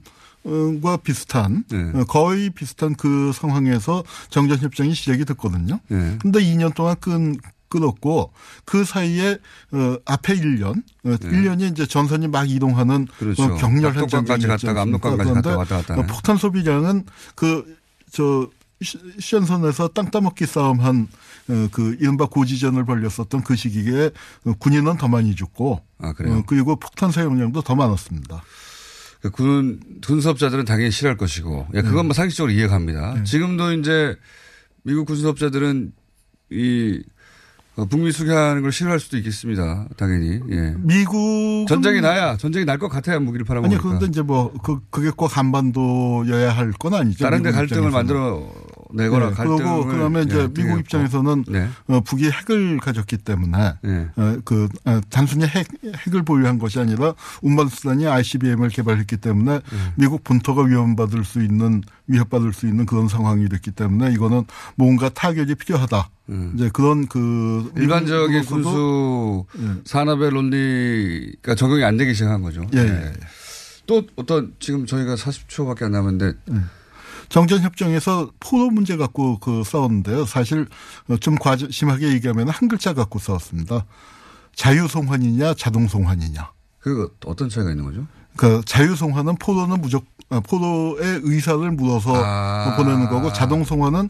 과 비슷한 네. 어, 거의 비슷한 그 상황에서 정전 협정이 시작이 됐거든요. 네. 근데 2년 동안 끈 끊었고 그 사이에 어 앞에 1년, 어 1년이 이제 전선이 막 이동하는 네. 그렇죠. 어, 격렬한 전쟁이 갔다가 압록강까지 갔다 왔다 갔다. 어, 폭탄 소비량은 그저 시전선에서 땅 따먹기 싸움한 어, 그 이른바 고지전을 벌였었던 그 시기에 어, 군인은 더 많이 죽고 아? 어, 그리고 폭탄 사용량도 더 많았습니다. 그 군, 군수업자들은 당연히 싫어할 것이고, 예, 그건 뭐 상식적으로 이해갑니다. 지금도 이제 미국 군수업자들은 이 어, 북미 수교하는 걸 싫어할 수도 있겠습니다. 당연히. 예. 미국 전쟁이 나야 전쟁이 날 것 같아야 무기를 아니 팔아먹으니까. 그런데 이제 뭐 그 그게 꼭 한반도여야 할 건 아니죠. 다른 데 갈등을. 만들어 내거나 네, 갈등을 그리고 그다음에 이제 예, 미국 입장에서는 네. 어, 북이 핵을 가졌기 때문에 네. 어, 그 어, 단순히 핵, 핵을 보유한 것이 아니라 운반 수단이 ICBM을 개발했기 때문에 미국 본토가 위험받을 수 있는 위협받을 수 있는 그런 상황이 됐기 때문에 이거는 뭔가 타격이 필요하다. 이제 그런 그 일반적인 군수 산업의 논리가 적용이 안 되기 시작한 거죠. 예, 네. 또 어떤 지금 저희가 40초밖에 안 남았는데 정전협정에서 포로 문제 갖고 그 싸웠는데요. 사실 어, 좀 과정 심하게 얘기하면 한 글자 갖고 싸웠습니다. 자유송환이냐 자동송환이냐. 그 어떤 차이가 있는 거죠? 그 자유송환은 포로는 무조건 아, 포로의 의사를 물어서 아. 보내는 거고 자동송환은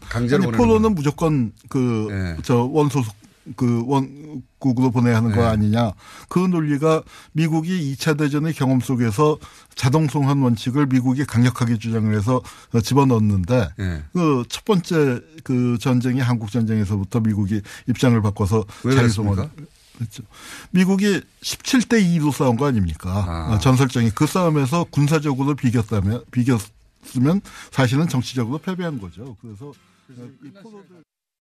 포로는 무조건 그저 원소속 그 원국으로 보내야 하는 거 네. 아니냐. 그 논리가 미국이 2차 대전의 경험 속에서 자동송환 원칙을 미국이 강력하게 주장을 해서 어, 집어넣었는데 네. 그첫 번째 그 전쟁이 한국 전쟁에서부터 미국이 입장을 바꿔서 왜 자유송환? 그렇죠. 미국이 17대 2로 싸운 거 아닙니까? 아. 어, 전설적인 그 싸움에서 군사적으로 비겼다면 비겼으면 사실은 정치적으로 패배한 거죠. 그래서 이 포로들